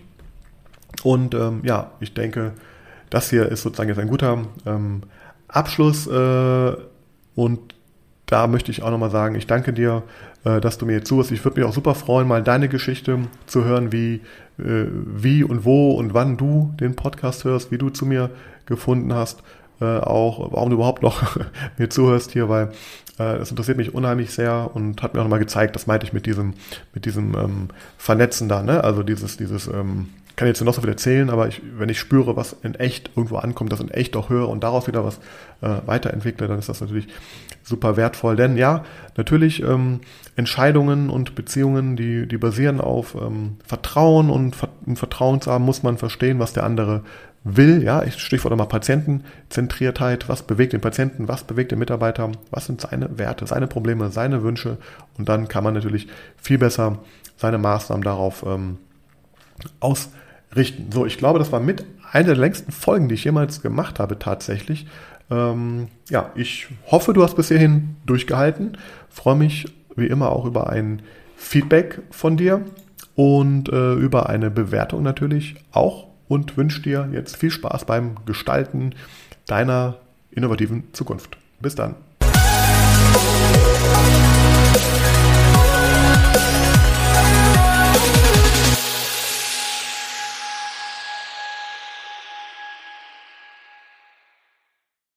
Und ähm, ja, ich denke, das hier ist sozusagen jetzt ein guter ähm, Abschluss äh, und da möchte ich auch nochmal sagen, ich danke dir, äh, dass du mir jetzt zuhörst. Ich würde mich auch super freuen, mal deine Geschichte zu hören, wie, äh, wie und wo und wann du den Podcast hörst, wie du zu mir gefunden hast, äh, auch warum du überhaupt noch [LAUGHS] mir zuhörst hier, weil das interessiert mich unheimlich sehr und hat mir auch nochmal gezeigt, das meinte ich mit diesem, mit diesem ähm, Vernetzen da, ne? Also dieses, dieses ähm, kann jetzt noch so viel erzählen, aber ich, wenn ich spüre, was in echt irgendwo ankommt, das in echt auch höre und daraus wieder was äh, weiterentwickle, dann ist das natürlich super wertvoll. Denn ja, natürlich ähm, Entscheidungen und Beziehungen, die, die basieren auf ähm, Vertrauen und um Vertrauen zu haben, muss man verstehen, was der andere will. Ja, ich Stichwort mal Patientenzentriertheit. Was bewegt den Patienten? Was bewegt den Mitarbeiter? Was sind seine Werte, seine Probleme, seine Wünsche? Und dann kann man natürlich viel besser seine Maßnahmen darauf ähm, aus richten. So, ich glaube, das war mit einer der längsten Folgen, die ich jemals gemacht habe, tatsächlich. Ähm, ja, ich hoffe, du hast bis hierhin durchgehalten. Freue mich wie immer auch über ein Feedback von dir und äh, über eine Bewertung natürlich auch und wünsche dir jetzt viel Spaß beim Gestalten deiner innovativen Zukunft. Bis dann.